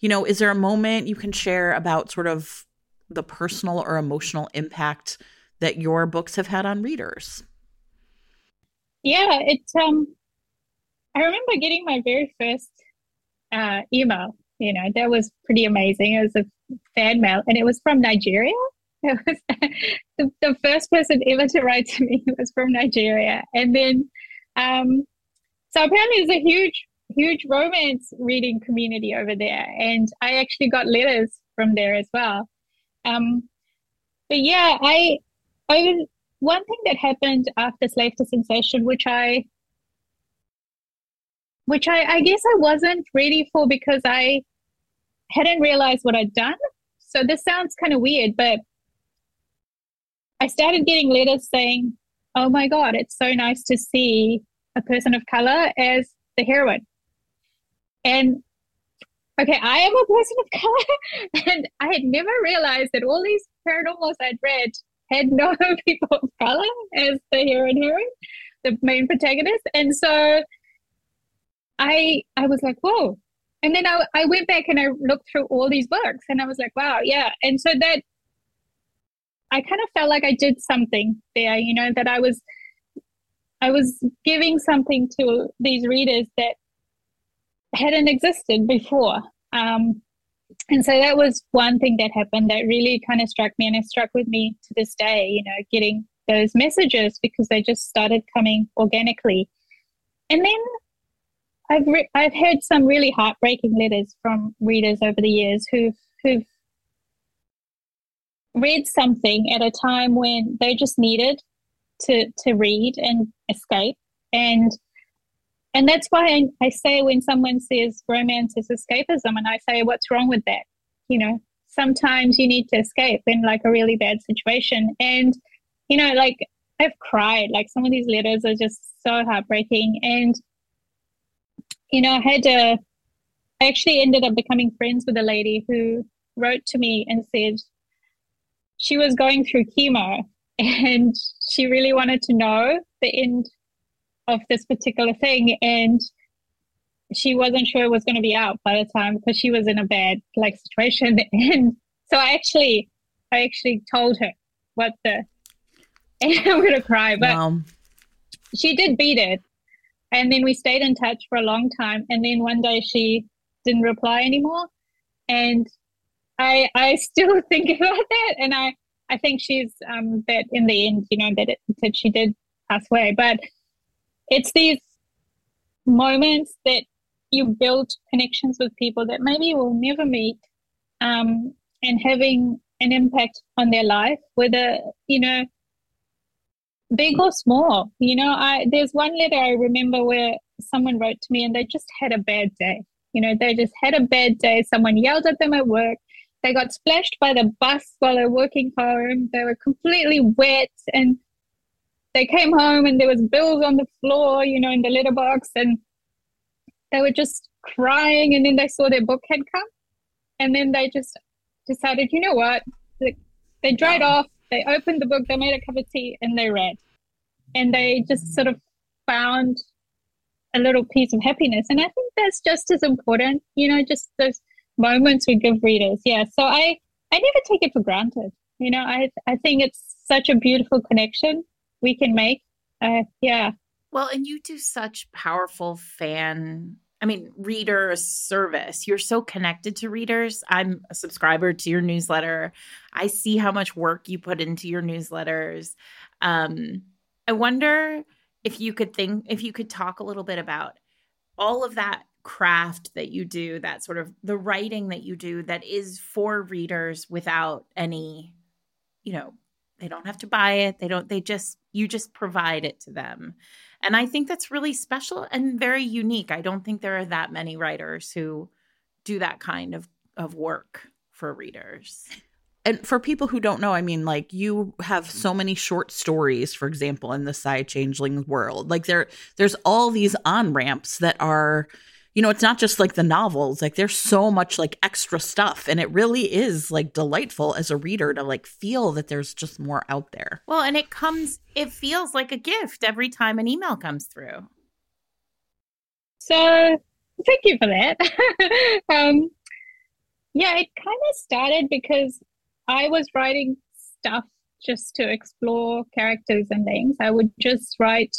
B: you know, is there a moment you can share about sort of the personal or emotional impact that your books have had on readers?
A: Yeah, it's um I remember getting my very first uh, email. You know, that was pretty amazing. It was a fan mail, and it was from Nigeria. It was [LAUGHS] the, the first person ever to write to me [LAUGHS] was from Nigeria, and then um, so apparently there's a huge huge romance reading community over there, and I actually got letters from there as well. Um, but yeah, I I one thing that happened after Slave to Sensation, which I which I, I guess I wasn't ready for because I hadn't realized what I'd done. So this sounds kind of weird, but I started getting letters saying, "Oh my God, it's so nice to see a person of color as the heroine." And okay, I am a person of color, [LAUGHS] and I had never realized that all these paranormals I'd read had no [LAUGHS] people of color as the hero and heroine, the main protagonist. And so I I was like, whoa. And then I, I went back and I looked through all these books and I was like, wow, yeah. And so that I kind of felt like I did something there, you know, that I was I was giving something to these readers that hadn't existed before. Um, and so that was one thing that happened that really kind of struck me and it struck with me to this day, you know, getting those messages because they just started coming organically. And then I've re- I've heard some really heartbreaking letters from readers over the years who've who've read something at a time when they just needed to to read and escape and and that's why I, say when someone says romance is escapism, and I say, what's wrong with that? You know, sometimes you need to escape in like a really bad situation. And, you know, like I've cried. Like some of these letters are just so heartbreaking. And, you know, I had a, I actually ended up becoming friends with a lady who wrote to me and said she was going through chemo [LAUGHS] and she really wanted to know the end of this particular thing and she wasn't sure it was going to be out by the time because she was in a bad like situation. [LAUGHS] And so i actually i actually told her what the [LAUGHS] and i'm going to cry but wow. she did beat it. And then we stayed in touch for a long time and then one day she didn't reply anymore. And i i [LAUGHS] still think about that and i i think she's um that in the end you know that it, that she did pass away. But it's these moments that you build connections with people that maybe you will never meet um, and having an impact on their life whether you know big or small. You know i there's one letter i remember where someone wrote to me and they just had a bad day. You know they just had a bad day. Someone yelled at them at work. They got splashed by the bus while they're working home. They were completely wet and they came home and there was bills on the floor, you know, in the letterbox, and they were just crying, and then they saw their book had come, and then they just decided, you know what? They, they dried off. They opened the book. They made a cup of tea, and they read, and they just sort of found a little piece of happiness. And I think that's just as important, you know, just those moments we give readers. Yeah. So I, I never take it for granted. You know, I, I think it's such a beautiful connection we can make. Uh, yeah.
C: Well, and you do such powerful fan I mean, reader service. You're so connected to readers. I'm a subscriber to your newsletter. I see how much work you put into your newsletters. Um, I wonder if you could think if you could talk a little bit about all of that craft that you do that sort of the writing that you do that is for readers without any you know they don't have to buy it they don't they just you just provide it to them. And i think that's really special and very unique. I don't think there are that many writers who do that kind of of work for readers.
B: And for people who don't know, I mean, like you have so many short stories, for example, in the Psy Changeling world. Like there, there's all these on ramps that are, you know, it's not just like the novels. Like there's so much like extra stuff, and it really is like delightful as a reader to like feel that there's just more out there.
C: Well, and it comes, it feels like a gift every time an email comes through.
A: So thank you for that. [LAUGHS] um, yeah, it kind of started because I was writing stuff just to explore characters and things. I would just write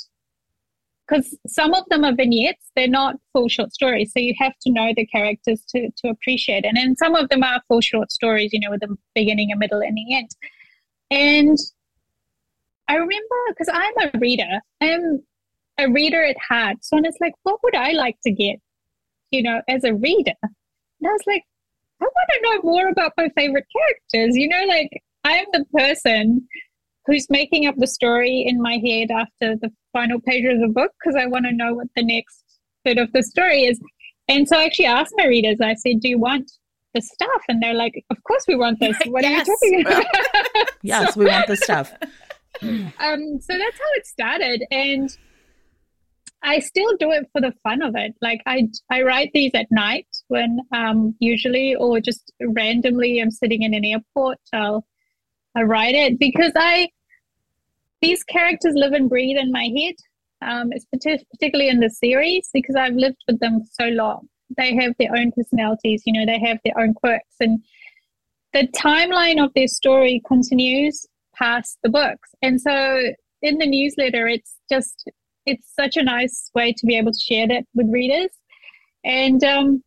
A: because some of them are vignettes, they're not full short stories. So you have to know the characters to, to appreciate. And then some of them are full short stories, you know, with a beginning, a middle, and the end. And I remember because I'm a reader, I'm a reader at heart. So it's like, what would I like to get, you know, as a reader? And I was like, I want to know more about my favorite characters. You know, like I'm the person who's making up the story in my head after the final page of the book because I want to know what the next bit of the story is. And so I actually asked my readers, I said, Do you want the stuff? And they're like, Of course we want this. What yes. are you talking about? [LAUGHS]
B: yes, so, we want the stuff. [LAUGHS]
A: um, so that's how it started. And I still do it for the fun of it. Like I, I write these at night when um, usually, or just randomly, I'm sitting in an airport. I'll, I write it because I, these characters live and breathe in my head. Um, it's particularly in the series because I've lived with them so long. They have their own personalities, you know, they have their own quirks, and the timeline of their story continues past the books. And so in the newsletter, it's just it's such a nice way to be able to share that with readers. And um,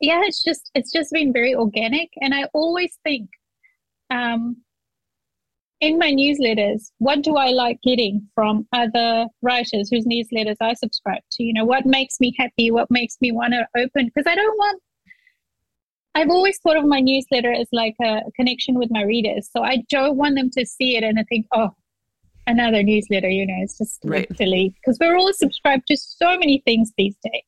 A: yeah, it's just it's just been very organic. And I always think um, in my newsletters, what do I like getting from other writers whose newsletters I subscribe to? You know, what makes me happy? What makes me want to open? Because I don't want. I've always thought of my newsletter as like a connection with my readers. So I don't want them to see it and I think, oh, another newsletter, you know, it's just right. silly because we're all subscribed to so many things these days.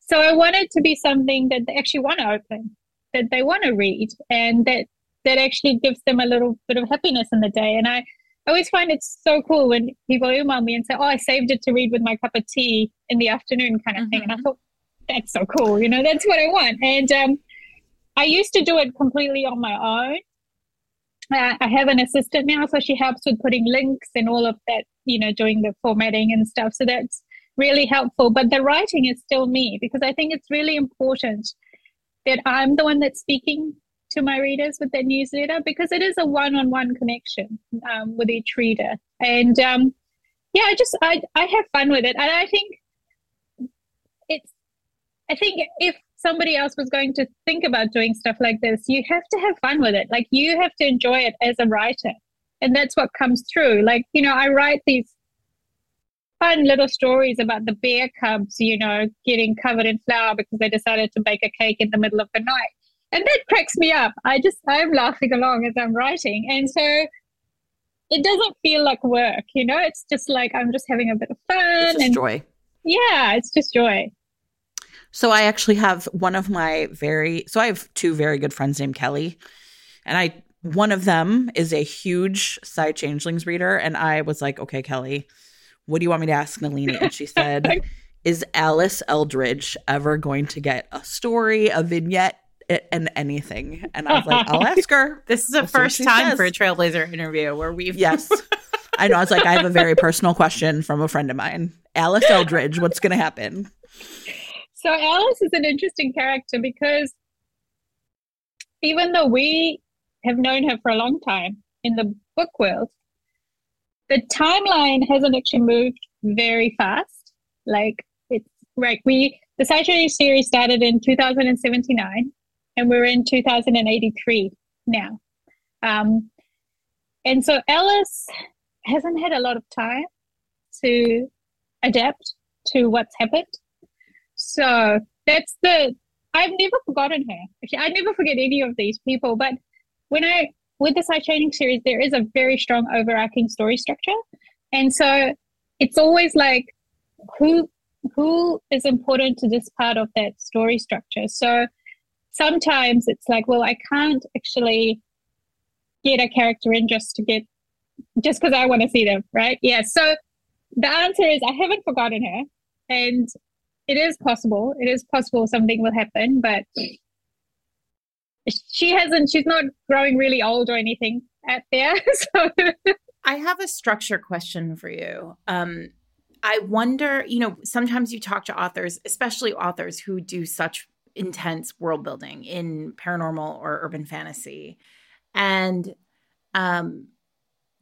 A: So I want it to be something that they actually want to open, that they want to read, and that that actually gives them a little bit of happiness in the day. And I, I always find it so cool when people email me and say, "Oh, I saved it to read with my cup of tea in the afternoon," kind of mm-hmm. thing. And I mm-hmm. thought that's so cool, you know, that's what I want. And um, I used to do it completely on my own uh, I have an assistant now, so she helps with putting links and all of that, you know, doing the formatting and stuff. So that's really helpful. But the writing is still me because I think it's really important that I'm the one that's speaking to my readers with their newsletter because it is a one-on-one connection um, with each reader. And um, yeah, I just I I have fun with it, and I think it's I think if somebody else was going to think about doing stuff like this, you have to have fun with it. Like you have to enjoy it as a writer. And that's what comes through. Like, you know, I write these fun little stories about the bear cubs, you know, getting covered in flour because they decided to bake a cake in the middle of the night. And that cracks me up. I just, I'm laughing along as I'm writing. And so it doesn't feel like work, you know, it's just like I'm just having a bit of fun.
B: and joy.
A: Yeah, it's just joy.
B: So I actually have one of my very so I have two very good friends named Kelly. And I one of them is a huge Psy Changelings reader. And I was like, okay, Kelly, what do you want me to ask Nalini? And she said, [LAUGHS] is Alice Eldridge ever going to get a story, a vignette, and anything? And I was like, I'll ask her. [LAUGHS]
C: This is the
B: We'll
C: first time
B: says.
C: for a Trailblazer interview where we've
B: Yes. [LAUGHS] I know. It's like I have a very personal question from a friend of mine. Alice Eldridge, what's going to happen?
A: So Alice is an interesting character because even though we have known her for a long time in the book world, the timeline hasn't actually moved very fast. Like it's right. We the Saturday series started in 2079, and we're in 2083 now. Um, and so Alice hasn't had a lot of time to adapt to what's happened. So that's the I've never forgotten her. I never forget any of these people. But when I with the Psy Changeling series, there is a very strong overarching story structure, and so it's always like who who is important to this part of that story structure. So sometimes it's like, well, I can't actually get a character in just to get just because I want to see them, right? Yeah. So the answer is I haven't forgotten her, and it is possible. It is possible something will happen, but she hasn't. She's not growing really old or anything out there. [LAUGHS] So
C: I have a structure question for you. Um, I wonder, you know, sometimes you talk to authors, especially authors who do such intense world building in paranormal or urban fantasy. And um,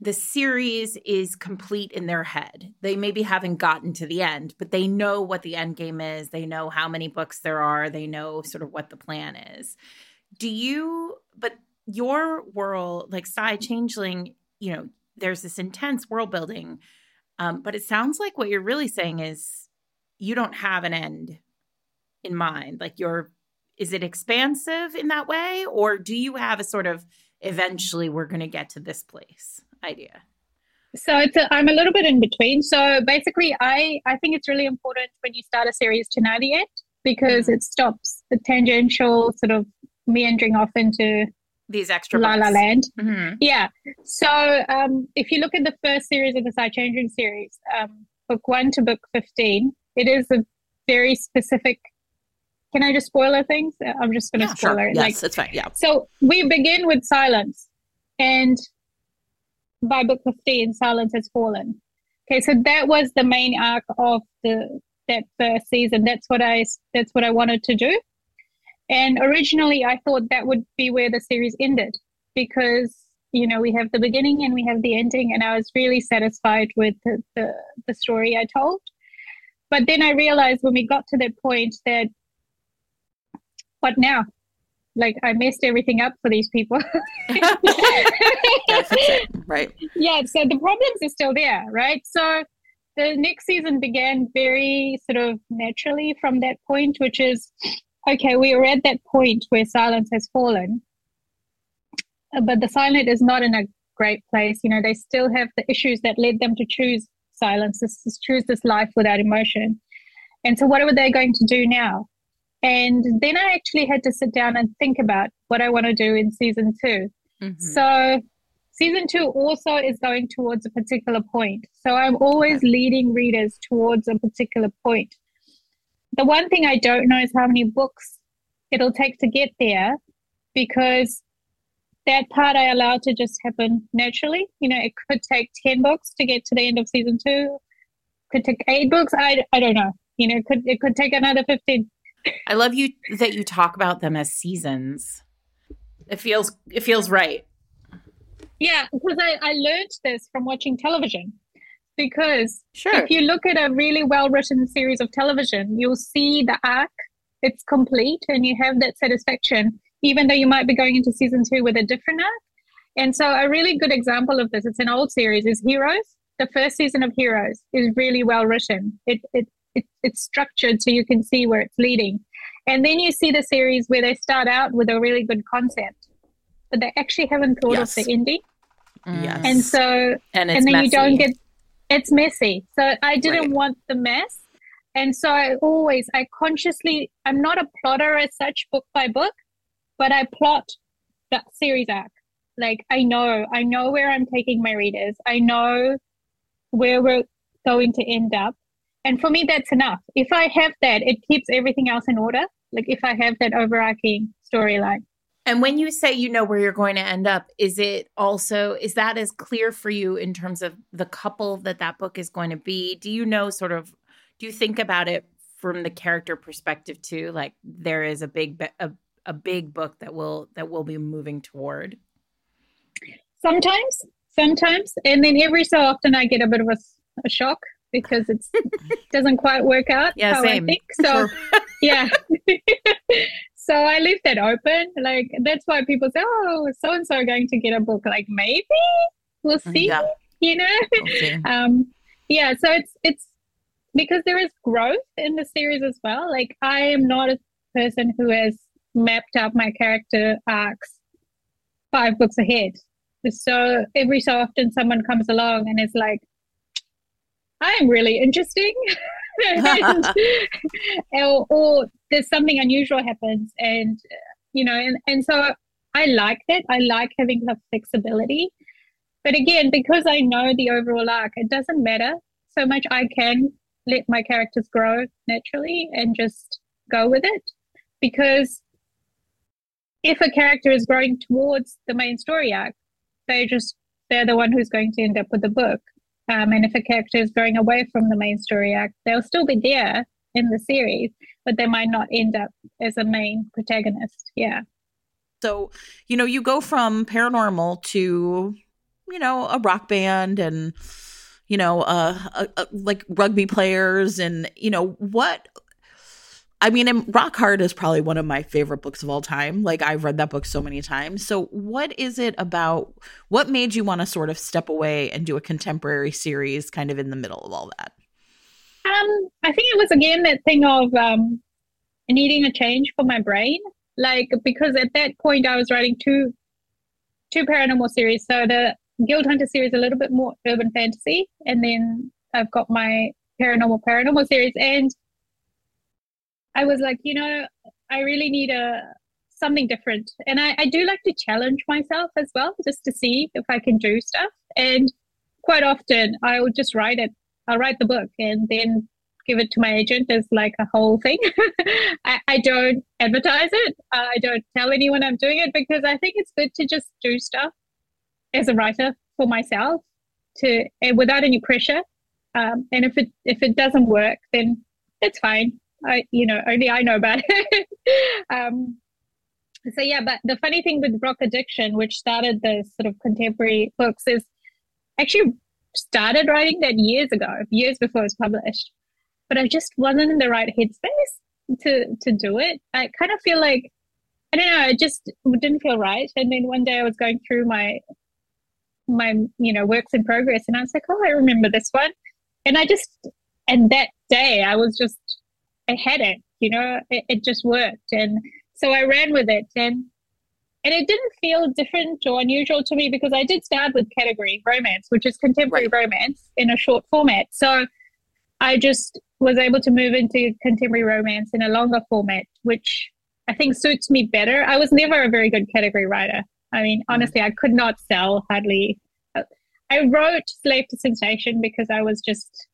C: the series is complete in their head. They maybe haven't gotten to the end, but they know what the end game is. They know how many books there are. They know sort of what the plan is. Do you, but your world, like Psy Changeling, you know, there's this intense world building. Um, but it sounds like what you're really saying is you don't have an end in mind. Like you're, is it expansive in that way? Or do you have a sort of eventually we're going to get to this place idea?
A: so it's a, I'm a little bit in between. So basically, I I think it's really important when you start a series to know the end because
C: Mhm.
A: it stops the tangential sort of meandering off into
C: These extra
A: La La. Land.
C: Mhm.
A: Yeah. So um, if you look at the first series of the Psy Changeling series, um, book one to book 15, it is a very specific. Can I just spoiler things? I'm just going to
B: Yeah,
A: spoiler
B: sure.
A: it.
B: Yes,
A: Like,
B: it's fine. Yeah.
A: so we begin with silence, and by book 15, silence has fallen. Okay, so that was the main arc of the that first season. That's what I that's what I wanted to do. And originally, I thought that would be where the series ended because you know we have the beginning and we have the ending, and I was really satisfied with the the, the story I told. But then I realized when we got to that point that what now? Like I messed everything up for these people.
B: Gotta fix it. Right.
A: yeah, so the problems are still there, right? So the next season began very sort of naturally from that point, which is okay, we are at that point where silence has fallen, but the silent is not in a great place. You know, they still have the issues that led them to choose silence, this choose this life without emotion. And so, what are they going to do now? And then I actually had to sit down and think about what I want to do in season two.
C: Mhm.
A: So season two also is going towards a particular point. So I'm always leading readers towards a particular point. The one thing I don't know is how many books it'll take to get there because that part I allow to just happen naturally. You know, it could take 10 books to get to the end of season two, could take eight books. I, I don't know. You know, it could, it could take another 15.
C: I love you that you talk about them as seasons. It feels it feels right.
A: Yeah, because I, I learned this from watching television. Because
C: Sure.
A: if you look at a really well written series of television, you'll see the arc, it's complete, and you have that satisfaction, even though you might be going into season two with a different arc. And so, a really good example of this, it's an old series, is Heroes. The first season of Heroes is really well written. It, it, it, it's structured so you can see where it's leading. And then you see the series where they start out with a really good concept, but they actually haven't thought
B: Yes.
A: of the ending. Mm.
B: Yes.
A: And so
C: and it's
A: and then
C: messy.
A: you don't get it's messy so i didn't
B: Right.
A: want the mess and so i always i consciously i'm not a plotter as such book by book but i plot the series arc like i know i know where i'm taking my readers i know where we're going to end up and for me that's enough. If i have that it keeps everything else in order. Like if i have that overarching storyline.
C: And when you say you know where you're going to end up is it also is that as clear for you in terms of the couple that that book is going to be? Do you know sort of do you think about it from the character perspective too? Like there is a big a, a big book that will that will be moving toward?
A: Sometimes sometimes. And then every so often i get a bit of a, a shock because it doesn't quite work out
C: yeah,
A: how
C: same.
A: I think. So [LAUGHS] yeah. [LAUGHS] so I leave that open. Like that's why people say, Oh, so and so are going to get a book. Like maybe we'll
B: Mm-hmm.
A: see.
C: Yeah.
A: You know? [LAUGHS] Um yeah, so it's it's because there is growth in the series as well. Like I am not a person who has mapped out my character arcs five books ahead. So every so often someone comes along and is like, I'm really interesting. [LAUGHS] and, [LAUGHS] or, or there's something unusual happens and you know and, and so I like that. I like having the flexibility. But again, because I know the overall arc, it doesn't matter so much. I can let my characters grow naturally and just go with it. Because if a character is growing towards the main story arc, they just they're the one who's going to end up with the book. Um, and if a character is going away from the main story arc, they'll still be there in the series, but they might not end up as a main protagonist. Yeah.
B: So, you know, you go from paranormal to, you know, a rock band and, you know, uh, uh, uh like rugby players and, you know, what I mean, and Rock Hard is probably one of my favorite books of all time. Like I've read that book so many times. So what is it about what made you want to sort of step away and do a contemporary series kind of in the middle of all that?
A: Um, I think it was again that thing of um, needing a change for my brain. Like because at that point I was writing two two paranormal series. So the Guild Hunter series a little bit more urban fantasy, and then I've got my paranormal paranormal series. And I was like, you know, I really need a something different. And I, I do like to challenge myself as well, just to see if I can do stuff. And quite often I will just write it. I'll write the book and then give it to my agent as like a whole thing. [LAUGHS] I, I don't advertise it. Uh, I don't tell anyone I'm doing it because I think it's good to just do stuff as a writer for myself to and without any pressure. Um, and if it if it doesn't work, then that's fine. I you know only I know about [LAUGHS] it. um, so yeah, but the funny thing with Rock Addiction, which started the sort of contemporary books, is actually started writing that years ago, years before it was published. But I just wasn't in the right headspace to to do it. I kind of feel like I don't know, it just didn't feel right. And then one day I was going through my my you know works in progress, and I was like, oh, I remember this one, and I just and that day I was just I had it, you know, it, it just worked, and so I ran with it, and and it didn't feel different or unusual to me because I did start with category romance, which is contemporary
B: Right.
A: romance in a short format. So I just was able to move into contemporary romance in a longer format, which I think suits me better. I was never a very good category writer. I mean, mm. honestly, I could not sell hardly. I wrote Slave to Sensation because I was just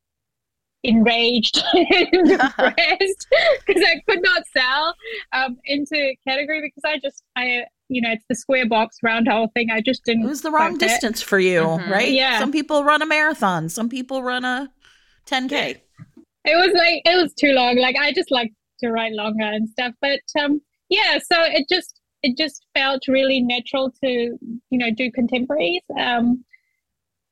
A: enraged [LAUGHS] and [LAUGHS] depressed because I could not sell um, into category because I just, I, you know, it's the square box round hole thing. I just didn't.
B: It was the wrong
A: quite fit.
B: distance for you,
C: Mhm.
B: right?
A: Yeah.
B: Some people run a marathon, some people run a 10K.
A: it was like it was too long like i just like to write longer and stuff but um yeah so it just it just felt really natural to you know do contemporaries um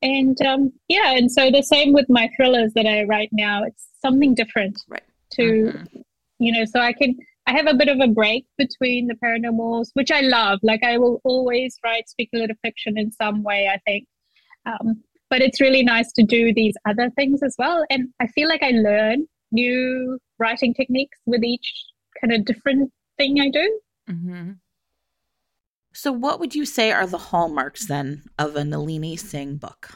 A: and um yeah and so the same with my thrillers that i write now it's something different
B: Right.
A: to
C: Mhm.
A: you know so i can i have a bit of a break between the paranormals which i love like i will always write speculative fiction in some way i think um, but it's really nice to do these other things as well and i feel like i learn new writing techniques with each kind of different thing i do
C: Mhm.
B: So, what would you say are the hallmarks then of a Nalini Singh book?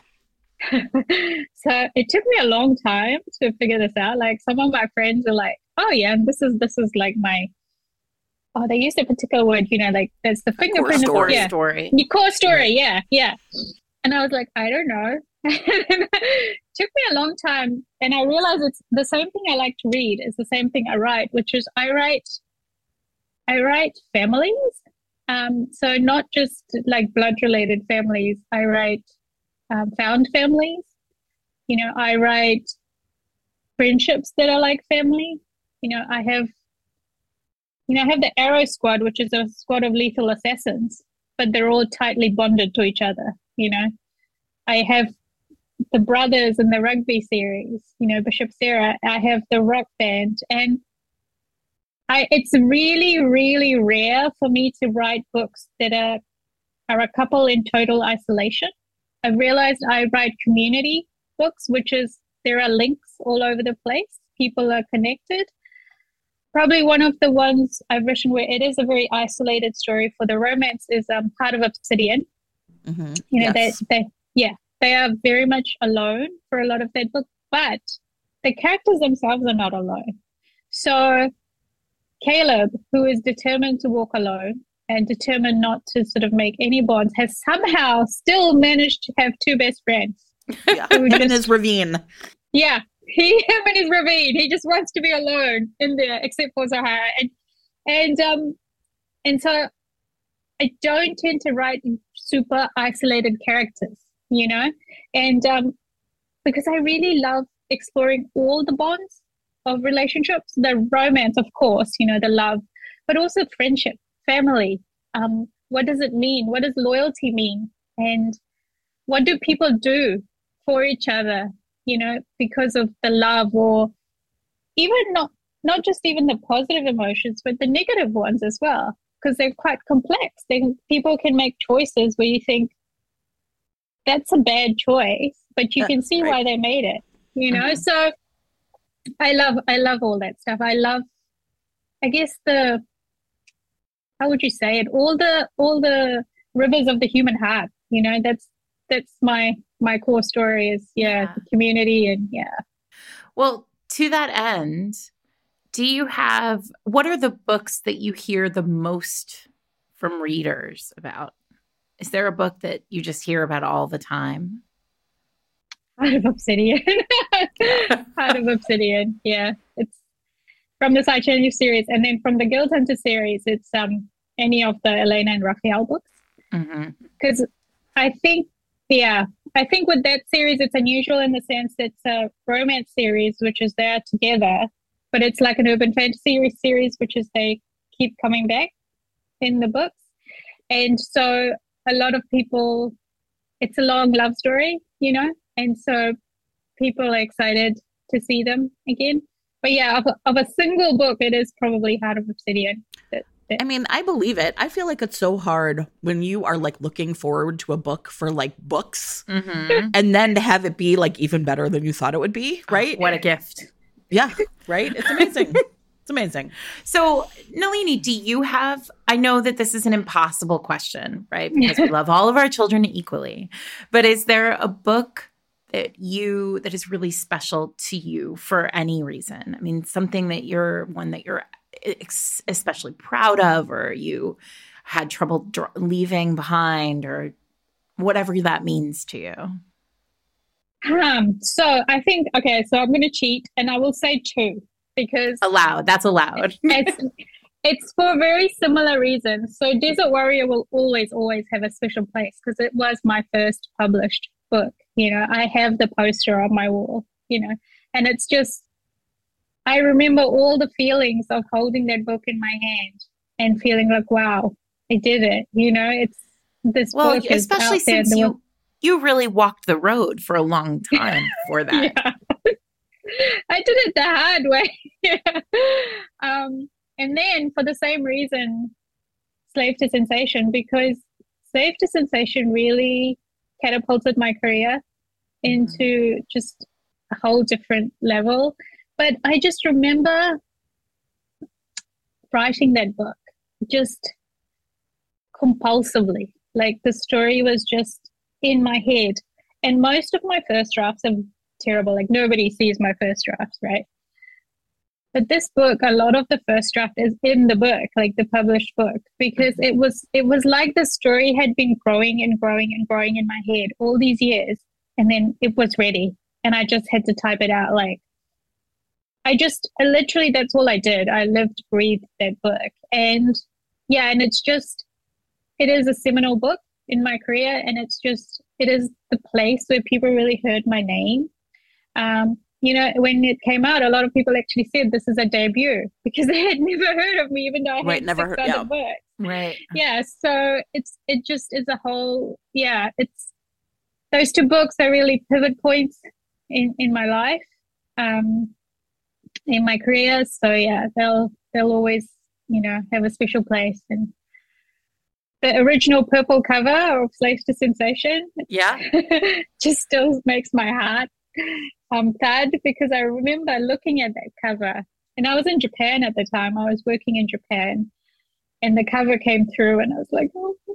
B: [LAUGHS]
A: so it took me a long time to figure this out like some of my friends are like oh yeah this is this is like my oh they used a particular word you know like there's the fingerprint of
B: story.
A: yeah
C: story
A: Your core story, yeah, yeah. And I was like, I don't know. it [LAUGHS] took me a long time and i realized it's the same thing i like to read is the same thing i write which is i write i write families um, so not just like blood related families. I write um, found families. You know i write friendships that are like family. You know i have you know i have the arrow squad which is a squad of lethal assassins but they're all tightly bonded to each other you know. I have the brothers in the rugby series, you know, Bishop Sarah. I have the rock band, and I it's really really rare for me to write books that are are a couple in total isolation. I've realized I write community books, which is there are links all over the place. People are connected. Probably one of the ones I've written where it is a very isolated story for the romance is um, Heart of Obsidian. Mm-hmm. You know, yes. they, they, yeah, they are very much alone for a lot of that book, but the characters themselves are not alone. So Kaleb, who is determined to walk alone and determined not to sort of make any bonds, has somehow still managed to have two best friends.
B: Yeah, him just, in his ravine.
A: Yeah, he him in his ravine. He just wants to be alone in there, except for Sahara. And and um and so I don't tend to write super isolated characters you know, and um, because I really love exploring all the bonds of relationships, the romance, of course, you know, the love, but also friendship, family. Um, what does it mean? What does loyalty mean? And what do people do for each other, you know, because of the love or even not not just even the positive emotions, but the negative ones as well, because they're quite complex. They, people can make choices where you think, that's a bad choice, but you can see right. why they made it, you know? Mm-hmm. So I love, I love all that stuff. I love, I guess the, how would you say it? All the, all the rivers of the human heart, you know, that's, that's my, my core story is, yeah, yeah. the community and yeah.
C: Well, to that end, do you have, what are the books that you hear the most from readers about? Is there a book that you just hear about all the time?
A: Heart of Obsidian. [LAUGHS] Heart of Obsidian. Yeah. It's from the Side Change series. And then from the Guild Hunter series, it's um any of the Elena and Raphael books. Because mm-hmm. I think, yeah, I think with that series, it's unusual in the sense that it's a romance series, which is there together, but it's like an urban fantasy series, which is they keep coming back in the books. And so a lot of people, it's a long love story, you know, and so people are excited to see them again. But yeah, of, of a single book, it is probably Heart of Obsidian.
B: I mean, I believe it. I feel like it's so hard when you are like looking forward to a book for like books mm-hmm. and then to have it be like even better than you thought it would be, oh, right?
C: Oh, what a gift.
B: Yeah, right? It's amazing. [LAUGHS] It's amazing.
C: So, Nalini, do you have? I know that this is an impossible question, right? Because we [LAUGHS] love all of our children equally. But is there a book that you that is really special to you for any reason? I mean, something that you're one that you're ex- especially proud of, or you had trouble dr- leaving behind, or whatever that means to you.
A: Um, so I think okay, so I'm going to cheat, and I will say two because
C: allowed. That's allowed. [LAUGHS]
A: it's, it's for very similar reasons. So Desert Warrior will always, always have a special place because it was my first published book. You know, I have the poster on my wall, you know, and it's just, I remember all the feelings of holding that book in my hand and feeling like, wow, I did it. You know, it's this well, book especially since
C: you, you really walked the road for a long time for [LAUGHS] that. yeah. [LAUGHS]
A: I did it the hard way. [LAUGHS] yeah. um, and then for the same reason, Slave to Sensation, because Slave to Sensation really catapulted my career into mm-hmm. just a whole different level. But I just remember writing that book just compulsively. Like the story was just in my head. And most of my first drafts are terrible. Like nobody sees my first drafts, right? But this book, a lot of the first draft is in the book, like the published book, because it was it was like the story had been growing and growing and growing in my head all these years. and then it was ready. And I just had to type it out. Like, I just I literally, that's all I did. I lived, breathed that book. And yeah, and it's just, it is a seminal book in my career. And it's just, it is the place where people really heard my name. Um, you know, when it came out, a lot of people actually said this is a debut [LAUGHS] because they had never heard of me, even though I had
B: never
A: six
B: heard-
A: other
B: yeah.
A: books
C: Right.
A: yeah so it's it just is a whole yeah it's those two books are really pivot points in in my life um in my career so yeah they'll they'll always you know have a special place and the original purple cover of Slaves to Sensation
B: Yeah. [LAUGHS]
A: just still makes my heart um thud because I remember looking at that cover and I was in Japan at the time. I was working in Japan and the cover came through and I was like, oh my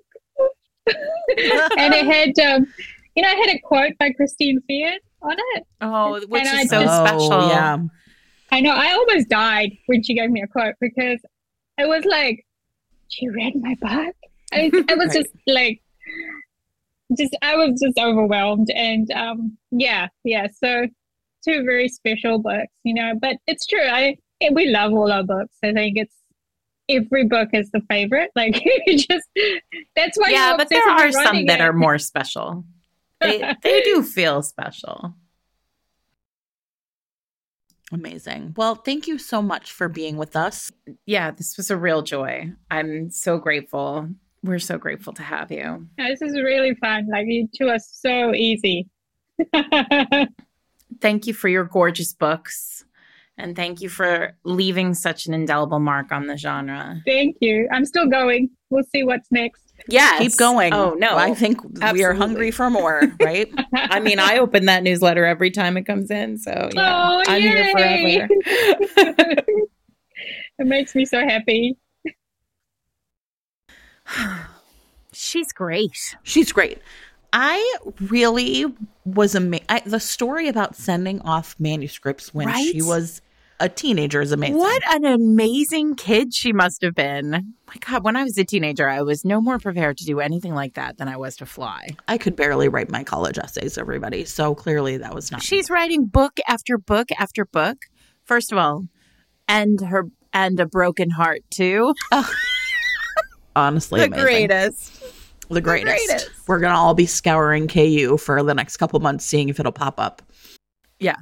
A: God. [LAUGHS] and it had um you know, it had a quote by Christine Feehan on it.
C: Oh, which
A: And I
C: is so
A: just-
C: special.
B: Yeah.
A: I know I almost died when she gave me a quote because it was like, she read my book. I, I was [LAUGHS]
B: Right.
A: just like, just I was just overwhelmed, and um, yeah, yeah. So two very special books, you know. But it's true. I we love all our books. I think it's every book is the favorite. [LAUGHS] Like you just that's why.
C: yeah, but there are some that
A: it.
C: are more special. [LAUGHS] They they do feel special.
B: Amazing. Well, thank you so much for being with us.
C: Yeah, this was a real joy. I'm so grateful. We're so grateful to have you.
A: This is really fun. Like you two are so easy. [LAUGHS]
C: Thank you for your gorgeous books. And thank you for leaving such an indelible mark on the genre.
A: Thank you. I'm still going. We'll see what's next.
C: Yes.
B: Keep going.
C: Oh, no.
B: I think we are hungry for more, right? [LAUGHS]
C: I mean, I open that newsletter every time it comes in. So, yeah,
A: Oh,
C: I'm here
A: yay.
C: forever. [LAUGHS] [LAUGHS]
A: it makes me so happy. [SIGHS]
C: She's great.
B: She's great. I really was amazed. The story about sending off manuscripts when
C: Right?
B: she was a teenager is amazing.
C: What an amazing kid she must have been. My God, when I was a teenager, I was no more prepared to do anything like that than I was to fly.
B: I could barely write my college essays, everybody. So clearly that was not.
C: She's writing book after book after book. First of all, and her and a broken heart too. [LAUGHS]
B: honestly
C: the
B: amazing.
C: greatest.
B: The greatest.
C: greatest.
B: We're going to all be scouring KU for the next couple months, seeing if it'll pop up. Yeah.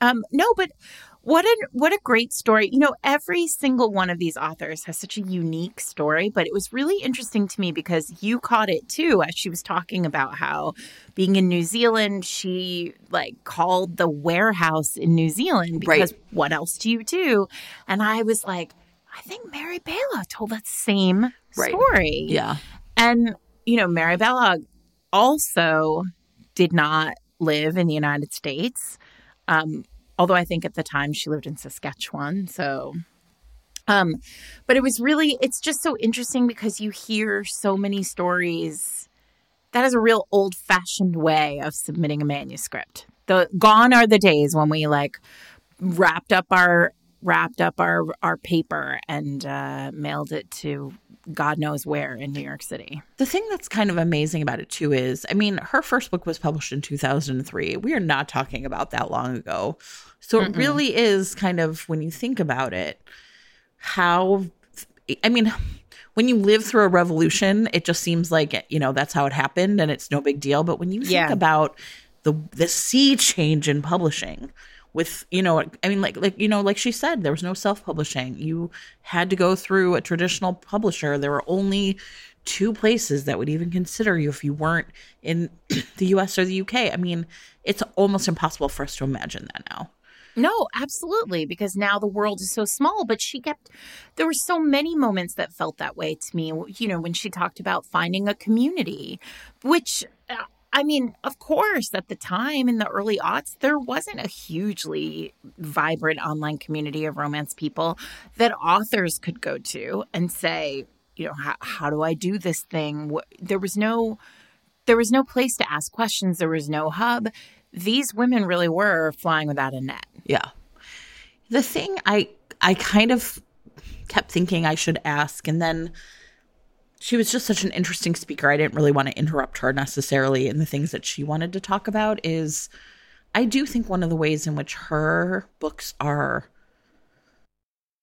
C: Um, no, but what a what a great story. You know, every single one of these authors has such a unique story, but it was really interesting to me because you caught it too as she was talking about how being in New Zealand, she like called the warehouse in New Zealand because what else do you do? And I was like, I think Mary Balogh told that same
B: Right.
C: story.
B: Yeah.
C: And, you know, Mary Balogh also did not live in the United States. Um, although I think at the time she lived in Saskatchewan. So, um, but it was really, it's just so interesting because you hear so many stories. That is a real old fashioned way of submitting a manuscript. The gone are the days when we like wrapped up our wrapped up our our paper and uh, mailed it to God knows where in New York City.
B: The thing that's kind of amazing about it too is, I mean, her first book was published in 2003. We are not talking about that long ago. So it
C: Mm-mm.
B: really is kind of when you think about it, how I mean, when you live through a revolution, it just seems like, you know, that's how it happened and it's no big deal, but when you think
C: Yeah.
B: about the the sea change in publishing with you know i mean like like you know like she said there was no self-publishing you had to go through a traditional publisher there were only two places that would even consider you if you weren't in [CLEARS THROAT] the US or the UK. I mean, it's almost impossible for us to imagine that now.
C: No, absolutely, because now the world is so small. But she kept, there were so many moments that felt that way to me. You know, when she talked about finding a community, which, I mean, of course, at the time in the early aughts, there wasn't a hugely vibrant online community of romance people that authors could go to and say, you know, how, how do I do this thing? There was no, there was no place to ask questions. There was no hub. These women really were flying without a net.
B: Yeah. The thing I I kind of kept thinking I should ask and then she was just such an interesting speaker. I didn't really want to interrupt her necessarily in the things that she wanted to talk about is I do think one of the ways in which her books are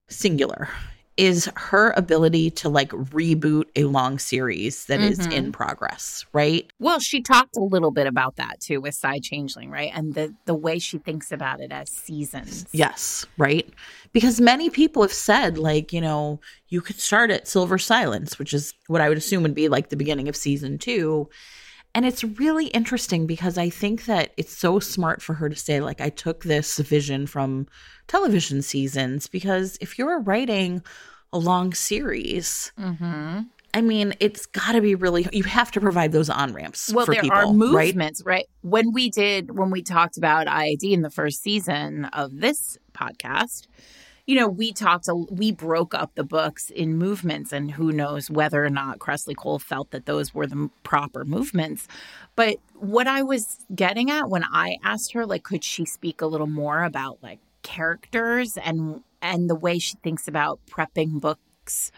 B: singular is her ability to like reboot a long series that is mm-hmm. in progress, right?
C: Well, she talked a little bit about that too with Psy Changeling, right? And the the way she thinks about it as seasons.
B: Yes, right? Because many people have said, like, you know, you could start at Silver Silence, which is what I would assume would be like the beginning of season two. And it's really interesting because I think that it's so smart for her to say, like, I took this vision from television seasons. Because if you're writing a long series,
C: Mm-hmm.
B: I mean, it's got to be really, you have to provide those on ramps
C: Well,
B: for
C: there
B: people,
C: are
B: right?
C: movements, right? When we did, when we talked about IAD in the first season of this podcast, you know, we talked, we broke up the books in movements, and who knows whether or not Kresley Cole felt that those were the proper movements. But what I was getting at when I asked her, like, could she speak a little more about like characters and and the way she thinks about prepping books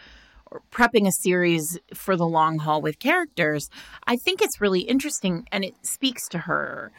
C: or prepping a series for the long haul with characters, I think it's really interesting and it speaks to her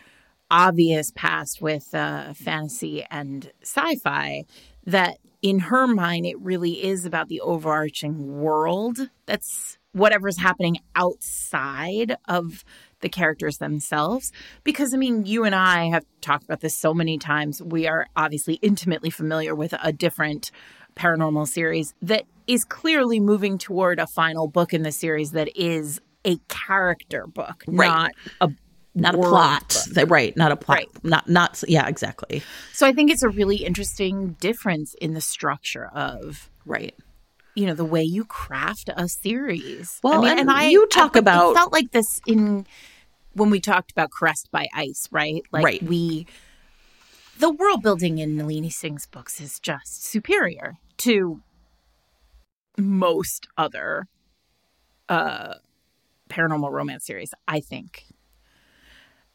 C: obvious past with uh, fantasy and sci fi that in her mind, it really is about the overarching world that's whatever's happening outside of the characters themselves. Because, I mean, you and I have talked about this so many times. We are obviously intimately familiar with a different paranormal series that is clearly moving toward a final book in the series that is a character book,
B: Right.
C: not a
B: not a plot. That- right? Not a plot,
C: Right.
B: not not yeah, exactly,
C: So I think it's a really interesting difference in the structure of
B: right.
C: you know the way you craft a series.
B: Well,
C: I mean,
B: and you talk
C: but
B: about-
C: it felt like this in when we talked about Caressed by Ice, right? Like
B: Right.
C: we the world building in Nalini Singh's books is just superior to most other uh paranormal romance series, I think.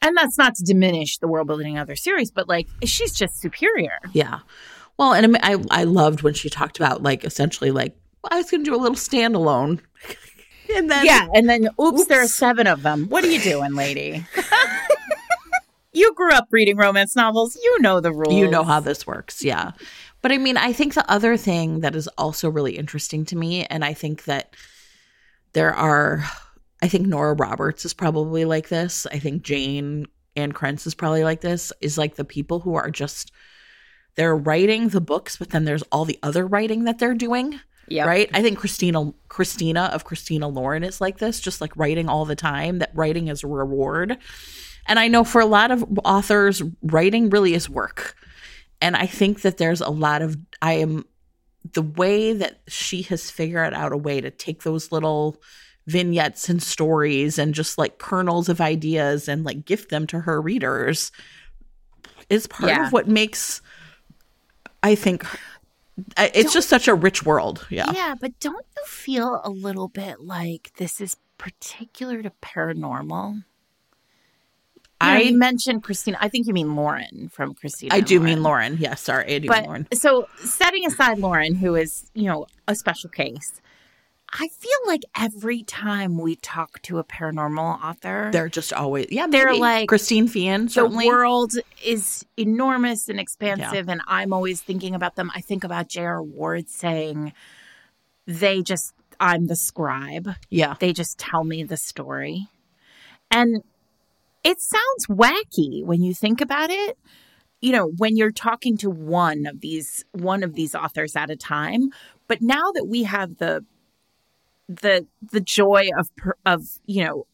C: And that's not to diminish the world building in other series, but like she's just superior.
B: Yeah. Well, and I I loved when she talked about like essentially like well, I was going to do a little standalone, [LAUGHS] and then
C: Yeah, and then oops, there are seven of them. What are you doing, lady? [LAUGHS] you grew up reading romance novels. You know the rules.
B: you know how this works. Yeah. But I mean, I think the other thing that is also really interesting to me, and I think that there are, I think Nora Roberts is probably like this. I think Jayne Ann Krentz is probably like this, is like the people who are just, they're writing the books, but then there's all the other writing that they're doing.
C: Yeah.
B: Right. I think Christina Christina of Christina Lauren is like this, just like writing all the time, that writing is a reward. And I know for a lot of authors, writing really is work. And I think that there's a lot of I am the way that she has figured out a way to take those little vignettes and stories and just like kernels of ideas and like gift them to her readers is part
C: Yeah.
B: of what makes I think it's just such a rich world. Yeah.
C: Yeah, but don't you feel a little bit like this is particular to paranormal? I
B: I
C: mentioned Christina. I think you mean Lauren from Christina.
B: I do mean Lauren. Yes, sorry, I do mean
C: But
B: Lauren.
C: so setting aside Lauren, who is, you know, a special case, I feel like every time we talk to a paranormal author,
B: They're just always yeah.
C: They're
B: maybe.
C: like-
B: Christine Feehan
C: the world is enormous and expansive, and I'm always thinking about them. I think about J.R. Ward saying, they just, I'm the scribe.
B: yeah,
C: They just tell me the story. And it sounds wacky when you think about it. You know, when you're talking to one of these one of these authors at a time, but now that we have the the the joy of of, you know,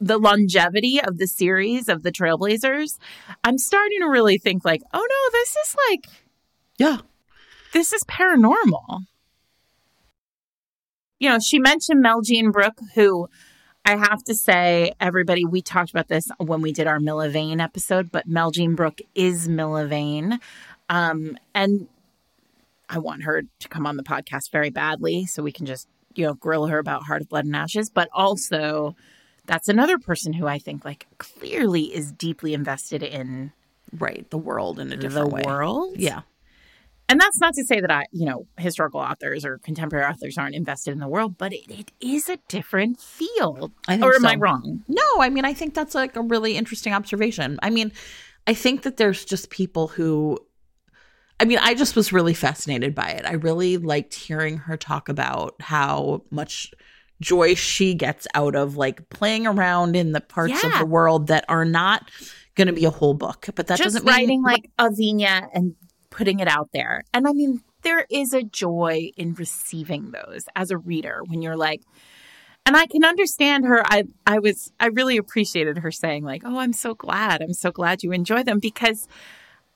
C: the longevity of the series of the Trailblazers, I'm starting to really think like, "Oh no, this is like
B: yeah.
C: this is paranormal. You know, she mentioned Meljean Brook, who I have to say, everybody, we talked about this when we did our Milla Vane episode, but Meljean Brook is Milla Vane. Um, and I want her to come on the podcast very badly so we can just, you know, grill her about Heart of Blood and Ashes. But also, that's another person who I think, like, clearly is deeply invested in
B: Right, the world in a
C: the
B: different way.
C: world.
B: Yeah,
C: And that's not to say that I, you know, historical authors or contemporary authors aren't invested in the world, but it, it is a different field.
B: I think
C: or am
B: so.
C: I wrong?
B: No, I mean, I think that's like a really interesting observation. I mean, I think that there's just people who, I mean, I just was really fascinated by it. I really liked hearing her talk about how much joy she gets out of like playing around in the parts of the world that are not going to be a whole book. But that
C: Just
B: doesn't mean
C: writing like a vignette and putting it out there. And I mean, there is a joy in receiving those as a reader when you're like, and I can understand her. I I was I really appreciated her saying like, "Oh, I'm so glad. I'm so glad you enjoy them because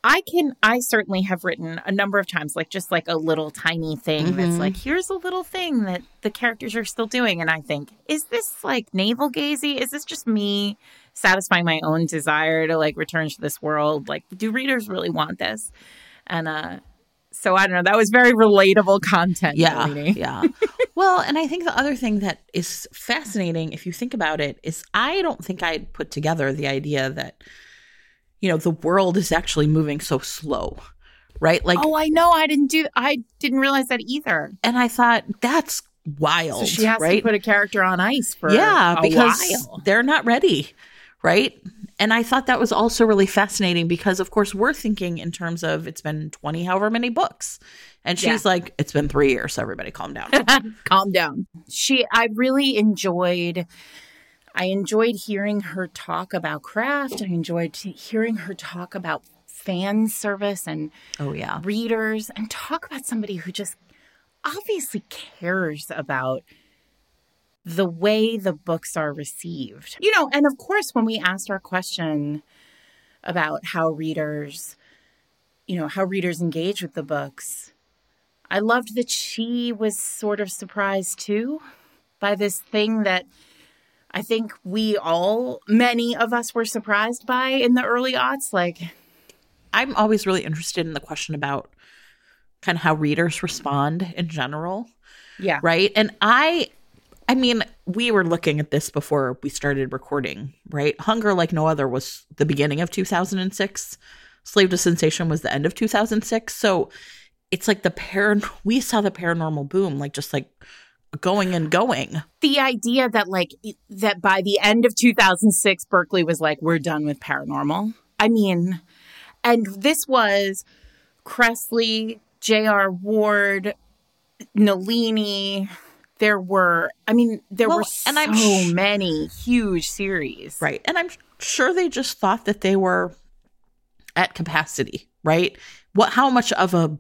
C: I can I certainly have written a number of times like just like a little tiny thing that's
B: Mhm.
C: like here's a little thing that the characters are still doing and I think, is this like navel gazy? Is this just me satisfying my own desire to like return to this world? Like do readers really want this? And uh so I don't know, that was very relatable content.
B: Yeah. Yeah. well, and I think the other thing that is fascinating, if you think about it, is I don't think I'd put together the idea that, you know, the world is actually moving so slow, right? Like,
C: oh, I know. I didn't do. I didn't realize that either.
B: and I thought that's wild,
C: So she has
B: right?
C: to put a character on ice for
B: yeah,
C: a
B: because
C: while.
B: they're not ready, right? And I thought that was also really fascinating because, of course, we're thinking in terms of it's been 20, however many books. And she's
C: Yeah.
B: like, it's been three years. So everybody calm down. [LAUGHS]
C: Calm down. She. I really enjoyed. I enjoyed hearing her talk about craft. I enjoyed hearing her talk about fan service and
B: oh, yeah.
C: readers, and talk about somebody who just obviously cares about the way the books are received. You know, and of course, when we asked our question about how readers, you know, how readers engage with the books, I loved that she was sort of surprised too by this thing that I think we all, many of us were surprised by in the early aughts. Like,
B: I'm always really interested in the question about kind of how readers respond in general,
C: yeah.
B: right? And I I mean, we were looking at this before we started recording, right? Hunger Like No Other was the beginning of 2006. Slave to Sensation was the end of 2006. So it's like the par we saw the paranormal boom like just like going and going.
C: the idea that like that by the end of 2006 Berkley was like we're done with paranormal i mean and this was Kresley, J.R. Ward, Nalini. There were, I mean, there
B: Well,
C: were so
B: and I'm sh-
C: many huge series.
B: Right. And I'm sure they just thought that they were at capacity, right? What how much of a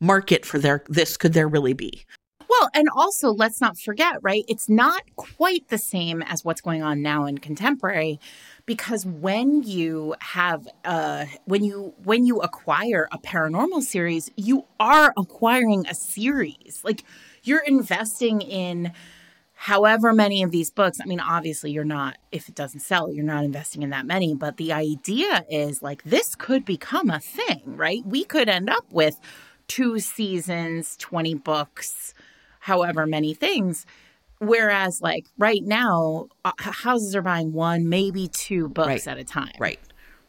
B: market for their this could there really be?
C: Well, and also let's not forget, right? It's not quite the same as what's going on now in contemporary because when you have uh when you when you acquire a paranormal series, you are acquiring a series. Like you're investing in however many of these books. I mean, obviously you're not if it doesn't sell, you're not investing in that many, but the idea is like this could become a thing, right? We could end up with two seasons, 20 books, however many things. Whereas, like right now, uh, houses are buying one, maybe two books
B: Right.
C: at a time.
B: Right.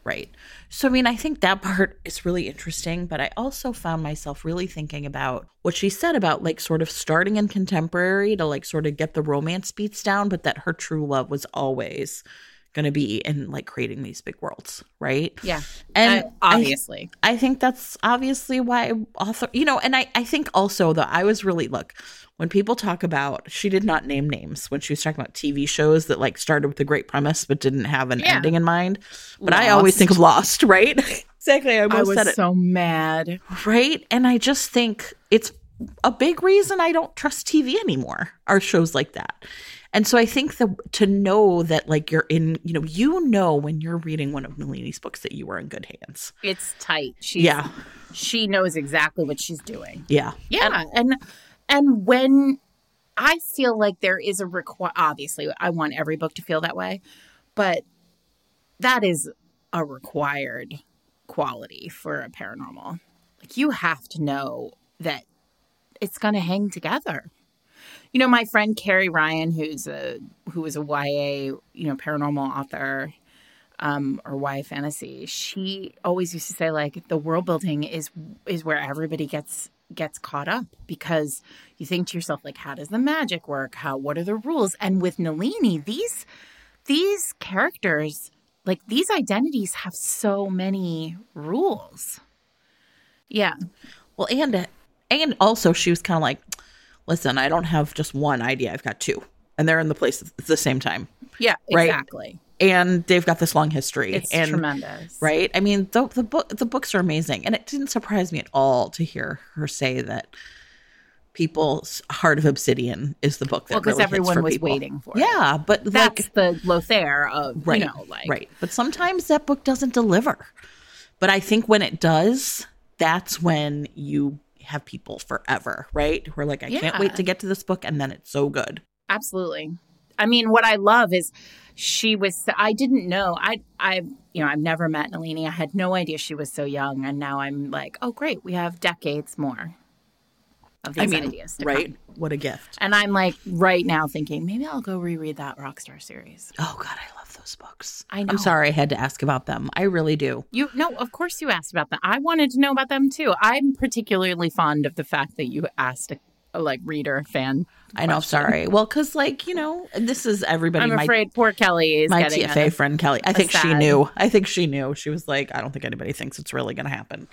B: Right. So I mean, I think that part is really interesting, but I also found myself really thinking about what she said about like sort of starting in contemporary to like sort of get the romance beats down, but that her true love was always going to be in like creating these big worlds, right?
C: Yeah.
B: And
C: Uh,
B: I-
C: obviously.
B: I think that's obviously why author, you know, and I, I think also that I was really, look, when people talk about, she did not name names when she was talking about TV shows that like started with a great premise but didn't have an
C: Yeah.
B: ending in mind. But I always think of Lost, [LAUGHS] right? exactly. I
C: I was
B: said it.
C: so mad.
B: right. And I just think it's a big reason I don't trust TV anymore, are shows like that. And so I think that to know that like you're in, you know, you know when you're reading one of Nalini's books that you are in good hands.
C: It's tight. She's,
B: Yeah.
C: She knows exactly what she's doing.
B: Yeah.
C: Yeah, and and when I feel like there is a require, obviously, I want every book to feel that way, but that is a required quality for a paranormal. Like you have to know that it's going to hang together. You know, my friend Carrie Ryan, who's a who is a YA, you know, paranormal author. um, or YA fantasy, she always used to say like the world building is is where everybody gets gets caught up because you think to yourself like how does the magic work? How what are the rules? And with nalini these these characters like these identities have so many rules. Yeah.
B: Well, and and also she was kind of like, listen, I don't have just one idea. I've got two, and they're in the place at the same time,
C: yeah
B: Right.
C: exactly
B: and they've got this long history.
C: it's
B: and
C: tremendous
B: right. I mean, the the book the books are amazing, and it didn't surprise me at all to hear her say that people's Heart of Obsidian is the book that
C: well because
B: really
C: everyone was
B: people.
C: waiting for it
B: Yeah, but
C: that's
B: like
C: the Lothaire of
B: right,
C: you know like
B: right. But sometimes that book doesn't deliver. But I think when it does, that's when you have people forever, right? Who are like, I can't wait to get to this book, and then it's so good.
C: Absolutely. I mean, what I love is she was. I didn't know. I I you know I've never met Nalini. I had no idea she was so young, and now I'm like, oh great, we have decades more of these
B: I mean,
C: ideas,
B: right?
C: come.
B: What a gift!
C: And I'm like right now thinking maybe I'll go reread that Rockstar series.
B: Oh God, I love those books.
C: I know.
B: I'm sorry I had to ask about them. I really do.
C: You no, of course you asked about them. I wanted to know about them too. I'm particularly fond of the fact that you asked a, a like reader fan.
B: I know.
C: question.
B: Sorry. Well, because like you know, this is everybody.
C: I'm
B: my
C: afraid poor Kelly is
B: my
C: getting
B: TFA
C: a-
B: friend Kelly. I think she knew. I think she knew. She was like, I don't think anybody thinks it's really going to happen.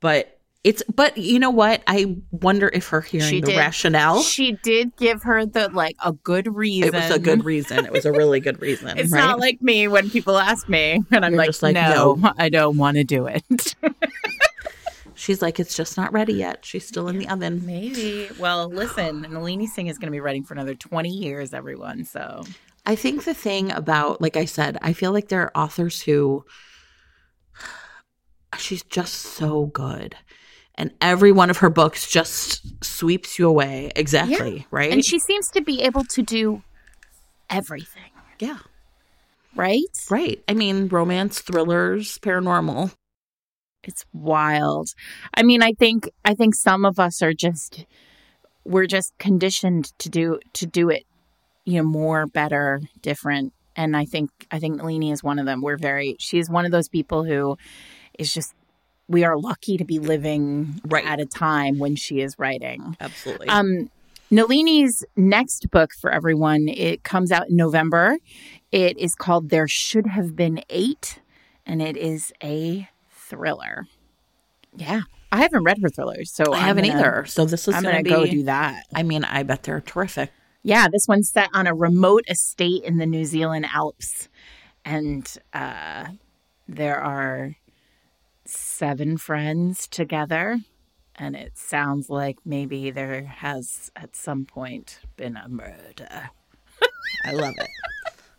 B: But it's. But you know what? I wonder if her hearing
C: She
B: the
C: did.
B: rationale.
C: She did give her the like a good reason.
B: It was a good reason. It was a really good [LAUGHS] reason.
C: It's
B: right?
C: not like me when people ask me, and I'm like,
B: like,
C: no,
B: no.
C: I don't want to do it. [LAUGHS]
B: She's like, it's just not ready yet. She's still in the oven.
C: Maybe. Well, listen, Nalini Singh is going to be writing for another 20 years, everyone. So
B: I think the thing about, like I said, I feel like there are authors who she's just so good. And every one of her books just sweeps you away. Exactly. Right.
C: and she seems to be able to do everything,
B: yeah.
C: right?
B: Right. I mean, romance, thrillers, paranormal.
C: It's wild. I mean, I think I think some of us are just we're just conditioned to do to do it, you know, more, better, different. And I think I think Nalini is one of them. We're very she's one of those people who is just we are lucky to be living
B: Right.
C: at a time when she is writing.
B: Absolutely.
C: Um, Nalini's next book for everyone, it comes out in November. It is called There Should Have Been Eight, and it is a thriller. Yeah. I haven't read her thrillers, so
B: I
C: I'm
B: haven't
C: gonna-
B: either. So this is
C: I'm
B: going
C: gonna
B: to
C: go do that.
B: I mean, I bet they're terrific.
C: Yeah, this one's set on a remote estate in the New Zealand Alps, and uh, there are seven friends together. And it sounds like maybe there has at some point been a murder.
B: I love it.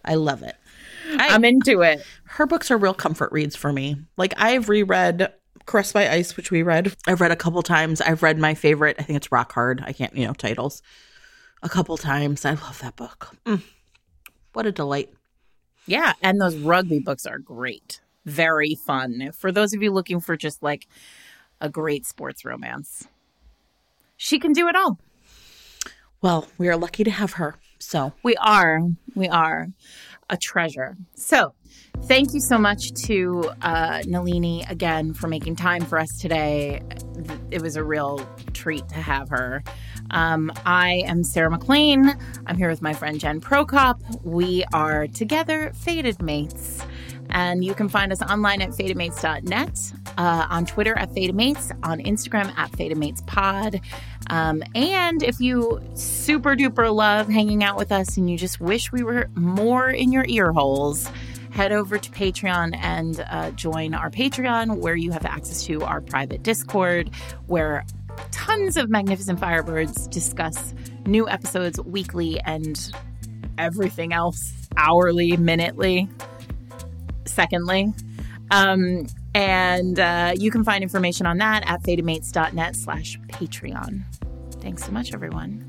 B: I love it. I,
C: I'm into it.
B: her books are real comfort reads for me. Like I've reread Caressed by Ice, which we read. I've read a couple times. I've read my favorite. I think it's Rock Hard. I can't, you know, titles. A couple times. I love that book. Mm. What a delight.
C: Yeah, and those rugby books are great. Very fun. For those of you looking for just like a great sports romance. She can do it all.
B: Well, we are lucky to have her. So
C: We are. We are a treasure. So, thank you so much to uh, Nalini again for making time for us today. It was a real treat to have her. Um, I am Sarah MacLean. I'm here with my friend Jen Prokop. We are together Fated Mates. And you can find us online at fatedmates.net, uh, on Twitter at fatedmates, on Instagram at fatedmatespod. Um, and if you super duper love hanging out with us and you just wish we were more in your ear holes, head over to Patreon and uh, join our Patreon where you have access to our private Discord where tons of magnificent firebirds discuss new episodes weekly and everything else hourly, minutely, secondly. Um, and uh, you can find information on that at fatedmates.net slash Patreon. Thanks so much, everyone.